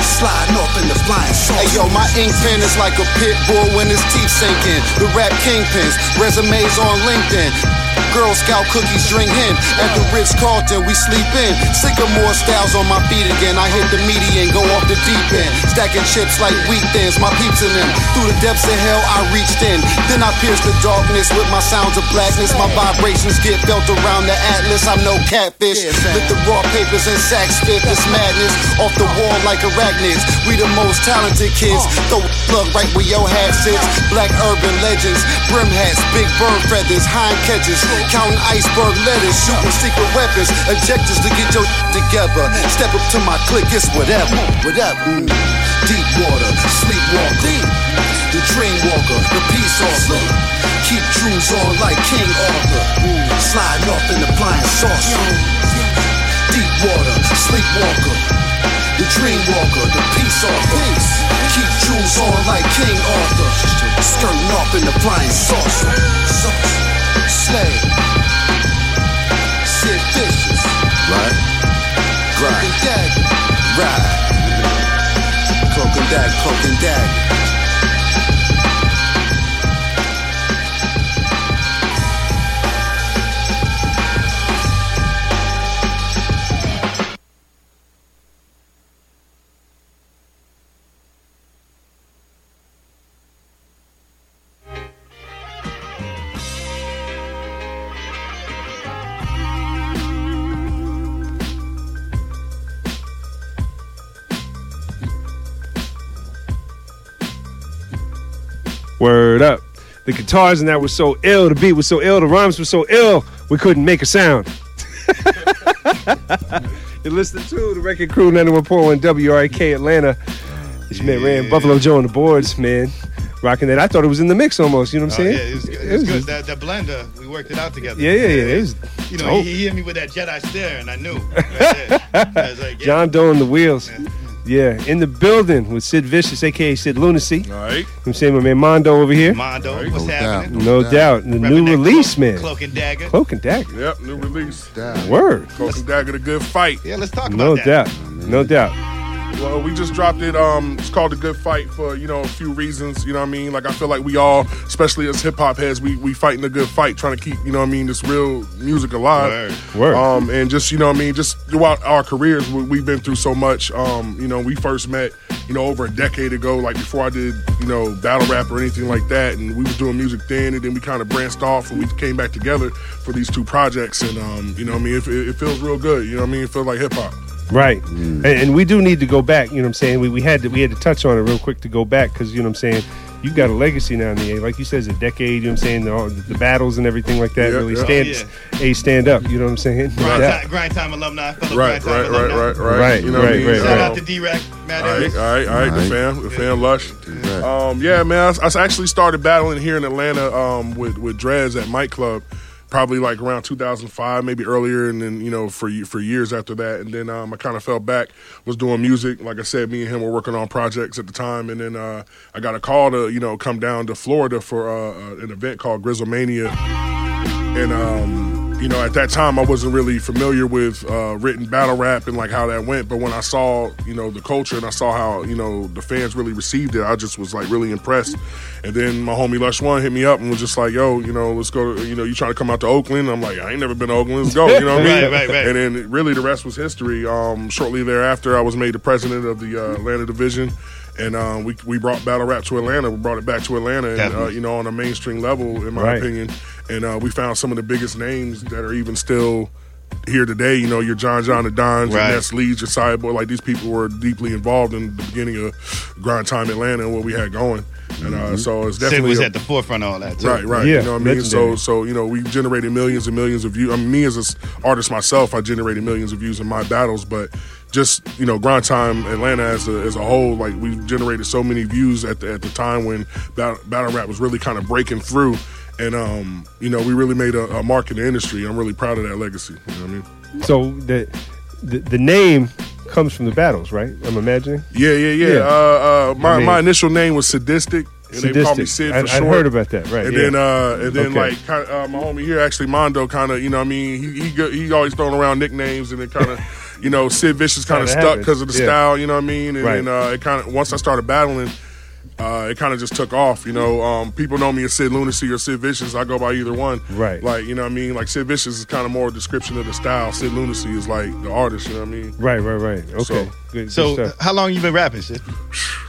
sliding off in the flying saucer. Hey yo, my ink pen is like a pit bull when his teeth sink in. The rap kingpins, resumes on LinkedIn. Girl Scout cookies drink in. At the Ritz Carlton, we sleep in. Sycamore styles on my feet again. I hit the median, go off the deep end. Stacking chips like wheat thins, my peeps in them. Through the depths of hell, I reached in. Then I pierced the darkness with my sounds of blackness. My vibrations get felt around the atlas. I'm no catfish. Lit the raw papers and sacks fit this madness. Off the wall like arachnids. We the most talented kids. Throw a plug right where your hat sits. Black urban legends, brim hats, big bird feathers, hind catches. Counting iceberg letters, shooting secret weapons, objectives to get your together. Step up to my clique, it's whatever, whatever. Mm. Deep water, sleepwalker, the dream walker, the peace officer. Keep jewels on like King Arthur, mm. sliding off in the flying saucer. Deep water, sleepwalker, the dream walker, the peace officer. Keep jewels on like King Arthur, skirting off in the flying saucer. Slave. Sid Vicious. Right. Right. Cloak and dagger. Right. Cloak and dagger, cloak and dagger. The guitars and that was so ill. The beat was so ill. The rhymes were so ill. We couldn't make a sound. You're listening to the Record Crew 91.1 WREK Atlanta. This man ran Buffalo Joe on the boards, man. Rocking that. I thought it was in the mix almost. You know what I'm Oh, saying? yeah, it was, good. It was good. That, that blender, we worked it out together. Yeah, yeah, yeah. It was you know, dope. he, he hit me with that Jedi stare, and I knew. Right. I was like, yeah. John Doe on the wheels. Yeah, in the building with Sid Vicious, aka Syd Lunacy. All right. I'm saying my man Mondo over here. Mondo, what's happening? No doubt. The new Repping that release, cloak, man. Cloak and dagger. Cloak and Dagger. Yep, new release. Word. Cloak and Dagger, the good fight. Yeah, let's talk no about that. No doubt. No doubt. Well, we just dropped it. Um, it's called a good fight for you know a few reasons. You know what I mean? Like I feel like we all, especially as hip hop heads, we we fighting a good fight, trying to keep you know what I mean this real music alive. Word. Um, and just you know what I mean, just throughout our careers, we, we've been through so much. Um, you know, we first met you know over a decade ago, like before I did you know battle rap or anything like that, and we was doing music then, and then we kind of branched off and we came back together for these two projects, and um, you know what I mean, it, it, it feels real good. You know what I mean? It feels like hip hop. Right. And, and we do need to go back, you know what I'm saying? We, we had to we had to touch on it real quick to go back because you know what I'm saying, you've got a legacy now in the A. Like you said, it's a decade, you know what I'm saying? The, the battles and everything like that Yeah, really yeah. stand A stand up, you know what I'm saying? Grind, Yeah. time, grind time alumni, fellow Right, grind time right, right, alumni. right, right. Right, You know what I mean? right, Shout right. out to Drect, Matt All right, Ellis. all right, all right. The fam, the fam, lush. Um, yeah, man. I, I actually started battling here in Atlanta um, with with Drez at Mike Club, probably like around 2005, maybe earlier, and then you know for for years after that, and then um, I kind of fell back, was doing music. Like I said, me and him were working on projects at the time, and then uh, I got a call to you know come down to Florida for uh, uh, an event called Grizzlemania, and um, you know, at that time I wasn't really familiar with uh, written battle rap and like how that went. But when I saw, you know, the culture and I saw how, you know, the fans really received it, I just was like really impressed. And then my homie Lush One hit me up and was just like, yo, you know, let's go to, you know, you trying to come out to Oakland? I'm like, I ain't never been to Oakland. Let's go. You know what I mean? Right, right, right. And then really the rest was history. Um, shortly thereafter, I was made the president of the uh, Atlanta division. And um, we, we brought battle rap to Atlanta. We brought it back to Atlanta, and, uh, you know, on a mainstream level, in my Right. opinion. And uh, we found some of the biggest names that are even still here today. You know, your John John Da Dons, your Right. Ness Leeds, your Cyborg. Like these people were deeply involved in the beginning of Grind Time Atlanta and what we had going. And uh, so it's Sid definitely was a- at the forefront of all that. Too. Right, right. you know what I mean? So, so you know, we generated millions and millions of views. I mean, me as an artist myself, I generated millions of views in my battles, but just you know, Grind Time Atlanta as a, as a whole, like we generated so many views at the at the time when battle, battle rap was really kind of breaking through, and um, you know, we really made a, a mark in the industry. I'm really proud of that legacy. You know what I mean? So the, the the name comes from the battles, right? I'm imagining. Yeah, yeah, yeah. Yeah. Uh, uh, my I mean- my initial name was Sadistic. And they called me Sid for I- I'd heard about that, right, And yeah. then, uh, and then Okay. like uh, my homie here, actually Mondo, kind of, you know, what I mean, he he, he always throwing around nicknames, and it kind of, you know, Sid Vicious kind of Kinda stuck because of the yeah. style, you know what I mean, and Right. then uh, it kind of once I started battling. Uh, it kind of just took off, you know. Um, people know me as Syd Lunacy or Sid Vicious. I go by either one. Right. Like, you know what I mean? Like, Sid Vicious is kind of more a description of the style. Sid Lunacy is like the artist, you know what I mean? Right, right, right. Okay. So- good, So, good how long you been rapping, Sid?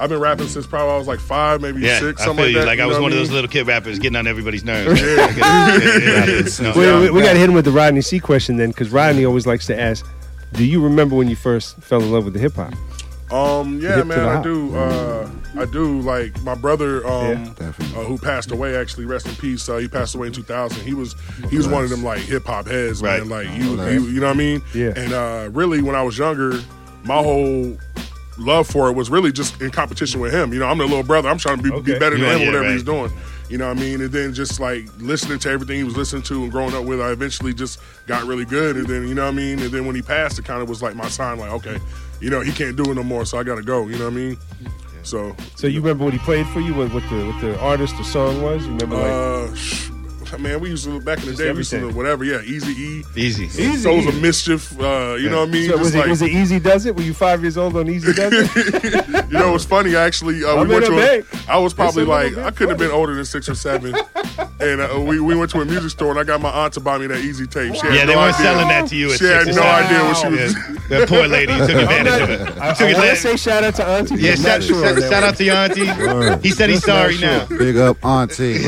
I've been rapping since probably I was like five, maybe Yeah, six, I something feel like you. that. Like I was know one what of those little kid rappers getting on everybody's nerves. Yeah. Yeah. We, we, we got to hit him with the Rodney C question then, because Rodney always likes to ask, "Do you remember when you first fell in love with the hip hop?" Um, yeah, Hip man, I do. Uh, I do. Like my brother, um, Yeah, uh, who passed away. Actually, rest in peace. Uh, he passed away in 2000. He was he was one of them like hip hop heads, man. Right. Like you, Okay. you, you know what I mean? Yeah. And uh, really, when I was younger, my whole love for it was really just in competition with him. You know, I'm the little brother. I'm trying to be, be better than Yeah, him, yeah, whatever right. he's doing. You know what I mean? And then just like listening to everything he was listening to and growing up with, I eventually just got really good. And then, you know what I mean? And then when he passed, it kind of was like my sign, like, okay, you know, he can't do it no more, so I got to go. You know what I mean? So, So you remember what he played for you? What, what the what the artist, the song was? You remember like uh, sh- man, we used to back in the Just day, we used to everything. whatever, yeah, Easy E, Easy. Easy Souls of Mischief. Uh, you know what I mean? So Just was it, like- was it Eazy-Duz-It? Were you five years old on Easy Does It? You know, it's funny. Actually, uh, I'm we went in to. a A, bag. I was probably It's a little like bit I couldn't have been older than six or seven, and uh, we we went to a music store and I got my aunt to buy me that Easy tape. She had Yeah, they no weren't idea. selling that to you at She had six or no seven. idea what she was. Yeah. That poor lady took advantage of it. I, Took I want to advantage. say shout out to Auntie. but Yeah, I'm shout, not sure shout, that shout one. out to your auntie. He said he's Just not sorry sure. now. Big up, Auntie. She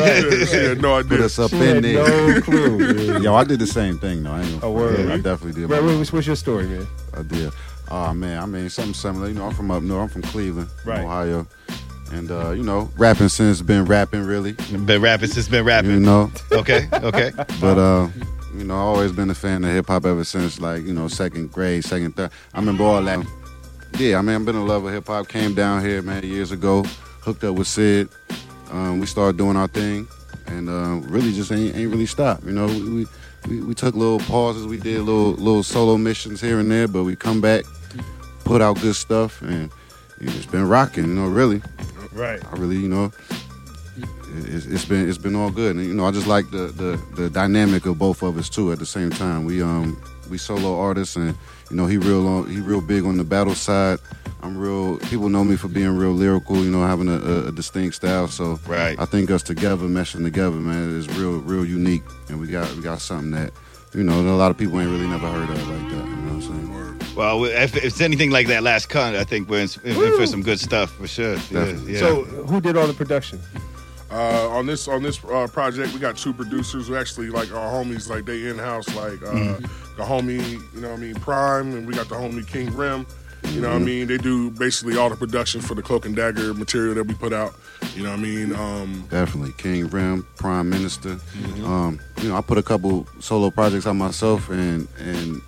had no Put idea. us up She in had there. no clue. Yo, I did the same thing though. I ain't A gonna word. Yeah, I definitely did. Right, what's, what's your story, man? I did. Oh man, I mean something similar. You know, I'm from up north. I'm from Cleveland, Right. Ohio, and uh, you know, rapping since been rapping really. Been rapping since been rapping. You know, Okay, okay. but uh, you know, I always been a fan of hip hop ever since like you know second grade, second third. I remember all that. Yeah, I mean, I've been in love with hip hop. Came down here, man, years ago. Hooked up with Sid. Um, we started doing our thing, and uh, really just ain't, ain't really stopped. You know, we, we we took little pauses. We did little little solo missions here and there, but we come back, put out good stuff, and it's been rocking. You know, really. Right. I really, you know, it's, it's been it's been all good, and you know, I just like the, the the dynamic of both of us too. At the same time, we um we solo artists, and you know, he real on, he real big on the battle side. I'm real. People know me for being real lyrical, you know, having a, a, a distinct style. So Right. I think us together, meshing together, man, is real real unique, and we got we got something that you know a lot of people ain't really never heard of like that. You know what I'm saying? Well, if if it's anything like that last cut, I think we're in, in for some good stuff for sure. Yeah, yeah. So who did all the production? Uh, on this on this uh, project, we got two producers who actually like our homies, like they in house, like uh, Mm-hmm. the homie, you know what I mean, Prime, and we got the homie King Rim. You know what Mm-hmm. I mean? They do basically all the production for the Cloak and Dagger material that we put out. You know what I mean? Um, Definitely, King Rim, Prime Minister. Mm-hmm. Um, you know, I put a couple solo projects on myself, and and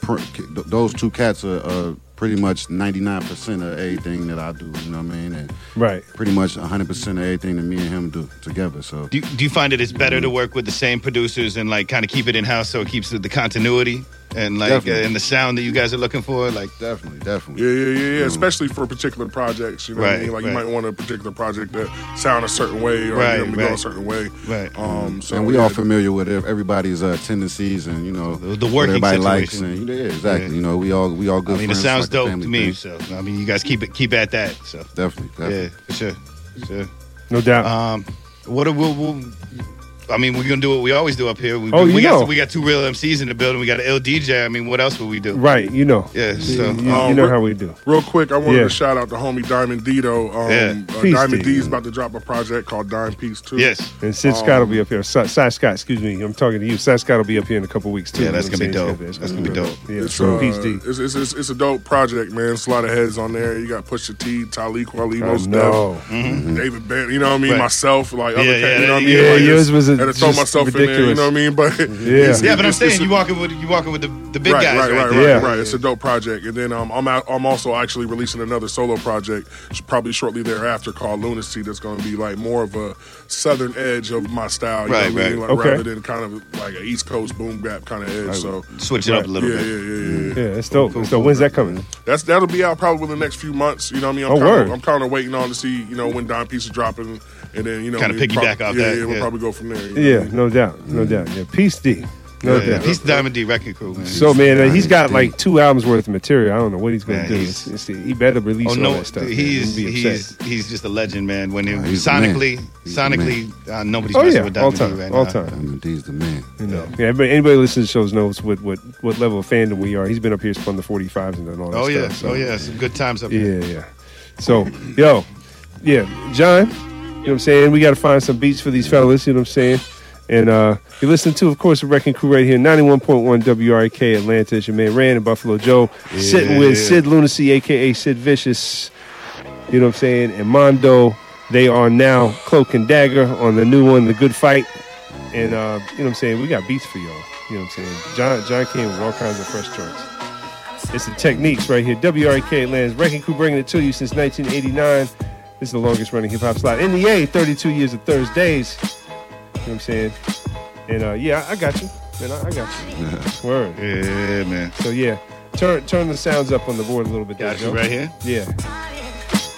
pr- those two cats are, are pretty much ninety nine percent of everything that I do. You know what I mean? And Right. pretty much hundred percent of everything that me and him do together. So do, you- do you find that it's better to work with the same producers and like kind of keep it in house so it keeps the continuity? And like Definitely. uh, and the sound that you guys are looking for. Like definitely, definitely. Yeah, yeah, yeah, yeah. Mm. Especially for particular projects, you know what I mean? Like you might want a particular project that sound a certain way or Right, you know, to go a certain way. Right. Um, so and we yeah, all familiar with ev- everybody's uh, tendencies and you know the what working everybody likes situation. and yeah, exactly. Yeah. You know, we all we all good. I mean, it sounds like dope to me. thing. So I mean, you guys keep it keep at that. So Definitely, definitely. yeah, for sure, for sure. No doubt. Um, what are we? We'll, I mean, we're gonna do what we always do up here. We, Oh, we you got know. we got two real MCs in the building. We got an L DJ. I mean, what else would we do? Right, you know. Yeah, so you, you Um, know how we do. Real quick, I wanted Yeah. to shout out the homie Diamond Dito. Um, Yeah. uh, Diamond D. D is about to drop a project called Diam Piece too. Yes. And Sid Um, Scott will be up here. Si, Si Scott, excuse me. I'm talking to you. Si Scott will be up here in a couple weeks too. Yeah, that's gonna be dope. saying? It's That's gonna be dope. Yeah, It's, so uh, Peace D. It's, it's, it's, it's a dope project, man. It's a lot of heads on there. You got Pusha T, Talib Kweli, I Mos know. Def, David Ben. You know what I mean? Right. Myself, like other Yeah, cats, yeah, you know what I yeah, mean? yeah, yours it's- was a- had to throw just myself in there. You know what I mean? But Yeah. it's- Yeah, but I'm saying you walking with you walking with the, the big right, guys, right, right? right, right, Yeah. right. It's a dope project, and then um, I'm out, I'm also actually releasing another solo project, probably shortly thereafter, called Lunacy. That's going to be like more of a southern edge of my style, you Right, know what I mean? right. Like, Okay. rather than kind of like an East Coast boom bap kind of edge. So Switch it up a little yeah, bit. yeah, yeah, yeah. Yeah, it's dope. It's dope. When's that coming? That's that'll be out probably within the next few months. You know what I mean? I'm Oh, kinda. I'm kind of waiting on to see you know when Diam Piece is dropping, and then you know Kinda piggyback prob- off yeah, that, Yeah, we'll probably go from there. you know Yeah, what I no doubt. No doubt. Yeah, Peace D. No Yeah, doubt. He's the Diamond D record crew, man. So man, uh, he's got D. like two albums worth of material. I don't know what he's gonna Man, do. he's- It's- it's- he better release Oh all that stuff. he's he's he's just a legend, man. When it, Nah, he's the sonically, He's the sonically, uh, nobody's Oh messing yeah, with all Diamond D time, right all now. time. Diamond D's the man. You know, yeah. But anybody listening to shows knows what what what level of fandom we are. He's been up here spun the 45s and done all that Oh yeah, so- oh yeah, some good times up here. Yeah, yeah. So, yo, yeah, John, you know what I'm saying? We got to find some beats for these fellas, you know what I'm saying? And uh, you're listening to, of course, the Wrecking Crew right here, 91.1 WREK Atlanta. It's your man Rand and Buffalo Joe sitting with Syd Lunacy, aka Sid Vicious, you know what I'm saying? And Mondo. They are now Cloak and Dagger on the new one, The Good Fight. And, uh, you know what I'm saying? We got beats for y'all. You know what I'm saying? John, John came with all kinds of fresh joints. It's the techniques right here. WREK Atlanta's Wrecking Crew bringing it to you since 1989. This is the longest running hip hop slot in the A. 32 years of Thursdays. You know what I'm saying? And uh, yeah, I I got you. Man, I, I got you. Word. Yeah, man. So yeah, turn turn the sounds up on the board a little bit. Got there, you Joe. right here. Yeah.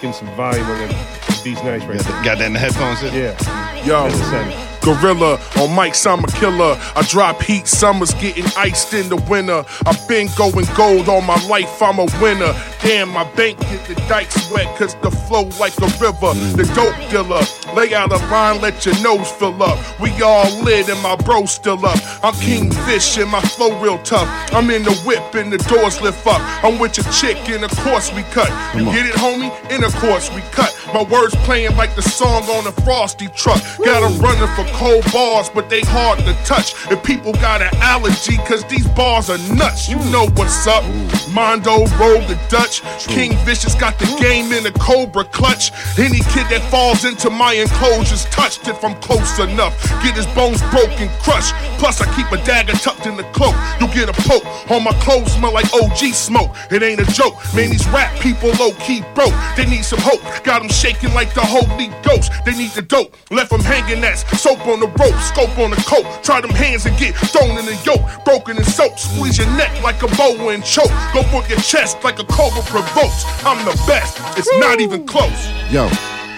Give him some volume on that. Beats nice right Got there. that, got that in the headphones. too? Yeah. Yo, That's the center. Gorilla on mics I'm a Killer. I drop heat, summer's getting iced in the winter. I've been going gold all my life, I'm a winner. Damn, my bank get the dikes wet, cause the flow like a river. The dope dealer, lay out a line, let your nose fill up. We all lit and my bro still up. I'm Kingfish and my flow real tough. I'm in the whip and the doors lift up. I'm with your chick and of course we cut. You get it, homie? And of course we cut. My words playing like the song on a frosty truck. Got Got 'em running for cold bars, but they hard to touch. If people got an allergy, cause these bars are nuts. You know what's up. Mondo roll the Dutch. King Vicious got the game in a cobra clutch. Any kid that falls into my enclosures touched if I'm close enough. Get his bones broken, crushed. Plus, I keep a dagger tucked in the cloak. You'll get a poke. All my clothes smell like OG smoke. It ain't a joke. Man, these rap people low key broke. They need some hope. Got them shaking like the Holy Ghost. They need the dope. Left them hanging that's soap on the rope, scope on the coat. Try them hands and get thrown in the yoke. Broken in soap. Squeeze your neck like a boa and choke. Go for your chest like a cobra provokes. I'm the best. It's not even close. Yo,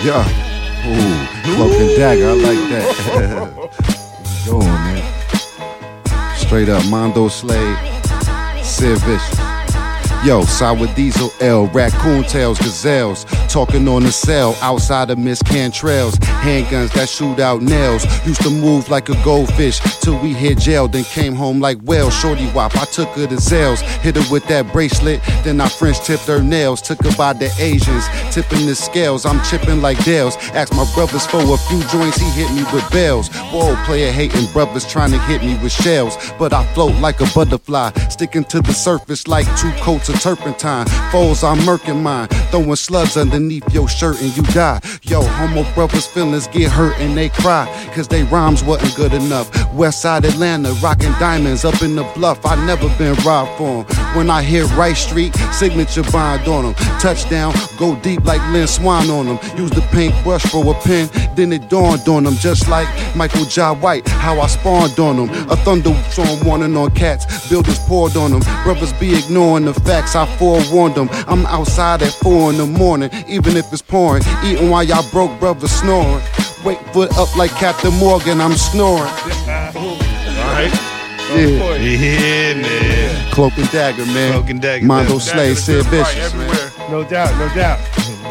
yo. Ooh, cloak and dagger. I like that. Going, man. Straight up, Mondo Slade, Sid Vicious. Yo, sour diesel L, raccoon tails, gazelles, talking on the cell outside of Miss Cantrell's. Handguns that shoot out nails. Used to move like a goldfish till we hit jail, then came home like whale. Shorty wop, I took her to Zales, hit her with that bracelet, then I French tipped her nails. Took her by the Asians, tipping the scales. I'm chipping like Dales. Asked my brothers for a few joints, he hit me with bells. Whoa, player hating brothers trying to hit me with shells, but I float like a butterfly, sticking to the surface like two coats of turpentine. Foes, I'm murking mine, throwing slugs underneath your shirt and you die. Yo, homo brothers' feelings get hurt and they cry, cause they rhymes wasn't good enough. West side Atlanta, rocking diamonds up in the bluff. I never been robbed for 'em. when I hit Right Street, signature bind on them. Touchdown, go deep like Lynn Swann on them. Use the paintbrush for a pen, then it dawned on them. Just like Michael Jai White, how I spawned on them. A thunderstorm warning on cats, builders poured on them. Brothers be ignoring the facts, I forewarned them. I'm outside at four in the morning, even if it's pouring. Eating while y'all broke brothers snoring. Wait foot up like Captain Morgan, I'm snoring. Alright. Yeah. Yeah, man. Cloak and dagger, man. Cloak and dagger. Mondo Dagger, Slay, the Sid good fight Vicious, man. No doubt, no doubt.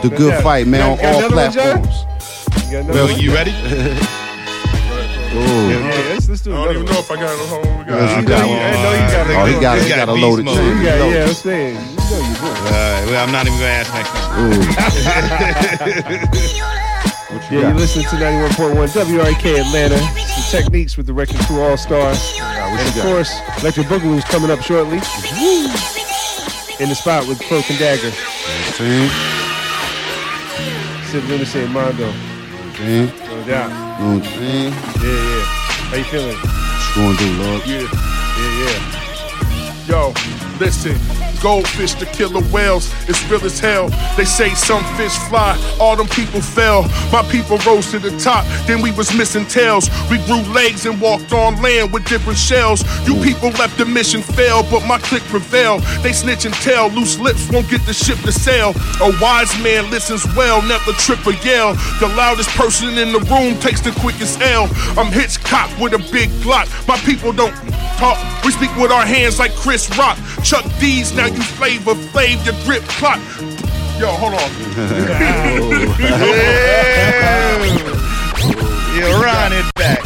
The No good doubt. fight, man, on Got- got all another one, platforms. You got Well, one? you ready? Ooh. Yeah, let's, let's do I don't even know if I got it home. We got Yes, you You got one. I know you got Oh, he got it. He This got a guy loaded beast mode. You got, yeah, I'm saying. You know you do. All right, well, I'm not even gonna ask next time. Ooh. Yeah, What you you're listening to 91.1 WREK Atlanta. The Techniques with the Wrecking Crew All Stars. what and of got? course, Electric Boogaloo's coming up shortly. In the spot with Cloak and Dagger. Team, Syd Lunacy and Mondo. team, No doubt. Mm, no team. Yeah, yeah. How you feeling? What you gonna do, Lord? Yeah. Yeah, yeah. Yo, listen. Goldfish to killer whales, it's real as hell. They say some fish fly, all them people fell. My people rose to the top, then we was missing tails. We grew legs and walked on land with different shells. You people left the mission fail, but my clique prevail. They snitch and tell, loose lips won't get the ship to sail. A wise man listens well, never trip or yell. The loudest person in the room takes the quickest L. I'm Hitchcock with a big Glock. My people don't talk. We speak with our hands like Chris Rock. Chuck D's, now you Flavor Flav your grip clock. Yo, hold on. Yeah, run it back.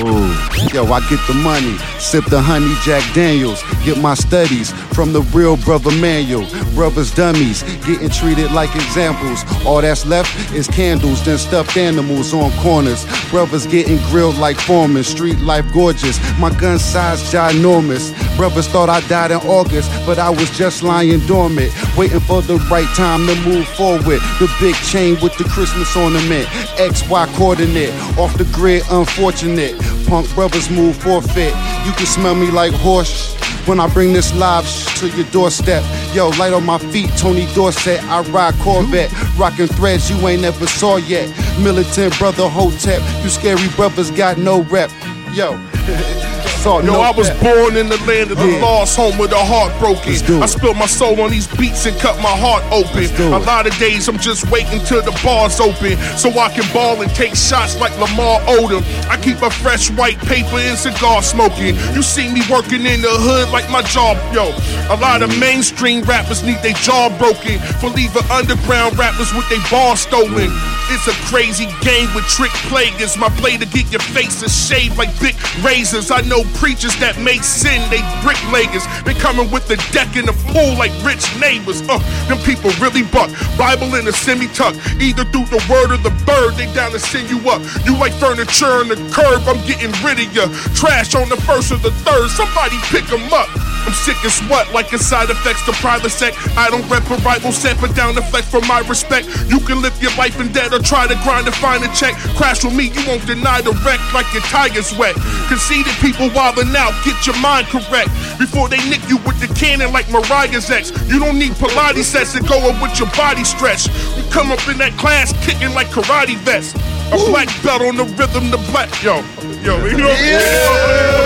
Ooh. Yo, I get the money, sip the honey Jack Daniels, get my studies from the real brother manual. Brothers dummies, getting treated like examples. All that's left is candles, then stuffed animals on corners. Brothers getting grilled like foremen, street life gorgeous. My gun size ginormous. Brothers thought I died in August, but I was just lying dormant, waiting for the right time to move forward. The big chain with the Christmas ornament, XY coordinate, off the grid, unfortunate. Punk brothers move forfeit. You can smell me like horse. When I bring this live sh- to your doorstep, yo, light on my feet, Tony Dorsett. I ride Corvette, rocking threads you ain't never saw yet. Militant brother Hotep, you scary brothers got no rep. Yo, Yo, no I was born in the land of the Yeah. lost, home with the heart broken. do it. I spilled my soul on these beats and cut my heart open. A lot of days I'm just waiting till the bars open so I can ball and take shots like Lamar Odom. I keep a fresh white paper and cigar smoking. You see me working in the hood like my job, yo. A lot of mainstream rappers need their jaw broken for leaving underground rappers with their bars stolen. It's a crazy game with trick players. My play to get your faces shaved like big razors. I know preachers that make sin, they bricklayers. They coming with the deck in the pool like rich neighbors. Uh, them people really buck. Bible in a semi tuck. Either through the word or the bird, they down to send you up. You like furniture on the curb, I'm getting rid of ya. Trash on the first or the third, somebody pick 'em up. I'm sick as what, like it's side effects to private sec. I don't rep a rival set, but down the flex for my respect. You can live your life in debt or try to grind to find a check. Crash with me, you won't deny the wreck like your tires wet. Conceited people wildin' out, get your mind correct. Before they nick you with the cannon like Mariah's ex. You don't need Pilates sets to go up with your body stretch. We come up in that class kicking like karate vest. A black belt on the rhythm, the black. Yo, yo, you know.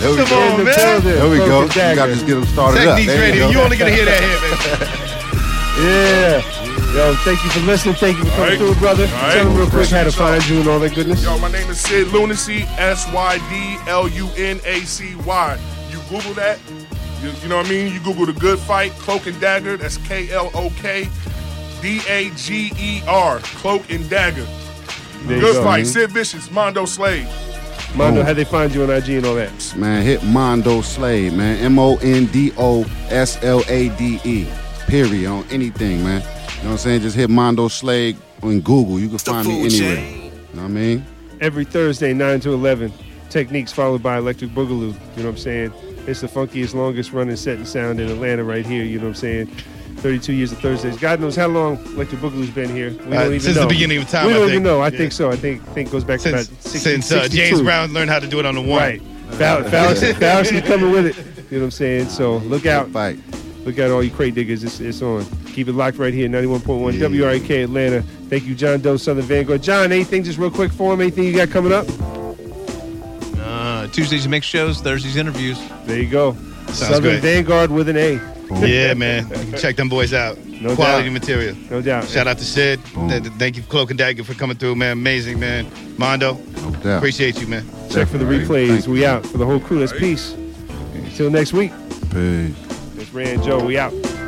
There we Come go. on, man. There we go. Broken You gotta just get them started up. Techniques There radio. go. You only gonna hear that here, man. Yeah. Yo, thank you for listening. Thank you for coming Alright. through, brother. Alright. Tell them real quick how to find you and all that goodness. Yo, my name is Syd Lunacy, S Y D L U N A C Y. You Google that. You, you know what I mean? You Google the good fight, Cloak and Dagger. That's K L O K D A G E R. Cloak and Dagger. There Good go, fight. man. Sid Vicious, Mondo Slade. Mondo, how they find you on IG and all that? Man, hit Mondo Slade, man. M O N D O S L A D E. Period. On anything, man. You know what I'm saying? Just hit Mondo Slade on Google. You can find me anywhere. You know what I mean? Every Thursday, 9 to 11. Techniques followed by Electric Boogaloo. You know what I'm saying? It's the funkiest, longest running set and sound in Atlanta right here. You know what I'm saying? 32 years of Thursdays. God knows how long Electric Boogaloo's been here. We Uh, don't even since know. the beginning of time, We I don't think. even know. I Yeah. think so. I think think goes back to Since, about 60, since uh, James Brown learned how to do it on the one. Right. Fall- Fallacy, Fallacy coming with it. You know what I'm saying? So look out. Fight. Look out, all you crate diggers. It's, it's on. Keep it locked right here, 91.1 WREK Atlanta. Thank you, John Doe, Southern Vanguard. John, anything just real quick for him? Anything you got coming up? Uh, Tuesdays mix shows, Thursdays interviews. There you go. Sounds Southern great. Vanguard with an A. Yeah, man. You can check them boys out. No Quality doubt. material. No doubt. Shout out to Sid. Th- th- Thank you, Cloak and Dagger, for coming through, man. Amazing, man. Mondo, no doubt. appreciate you, man. Check for the replays. We out. For the whole crew, that's peace. Until next week. Peace. It's Ray and Joe. We out.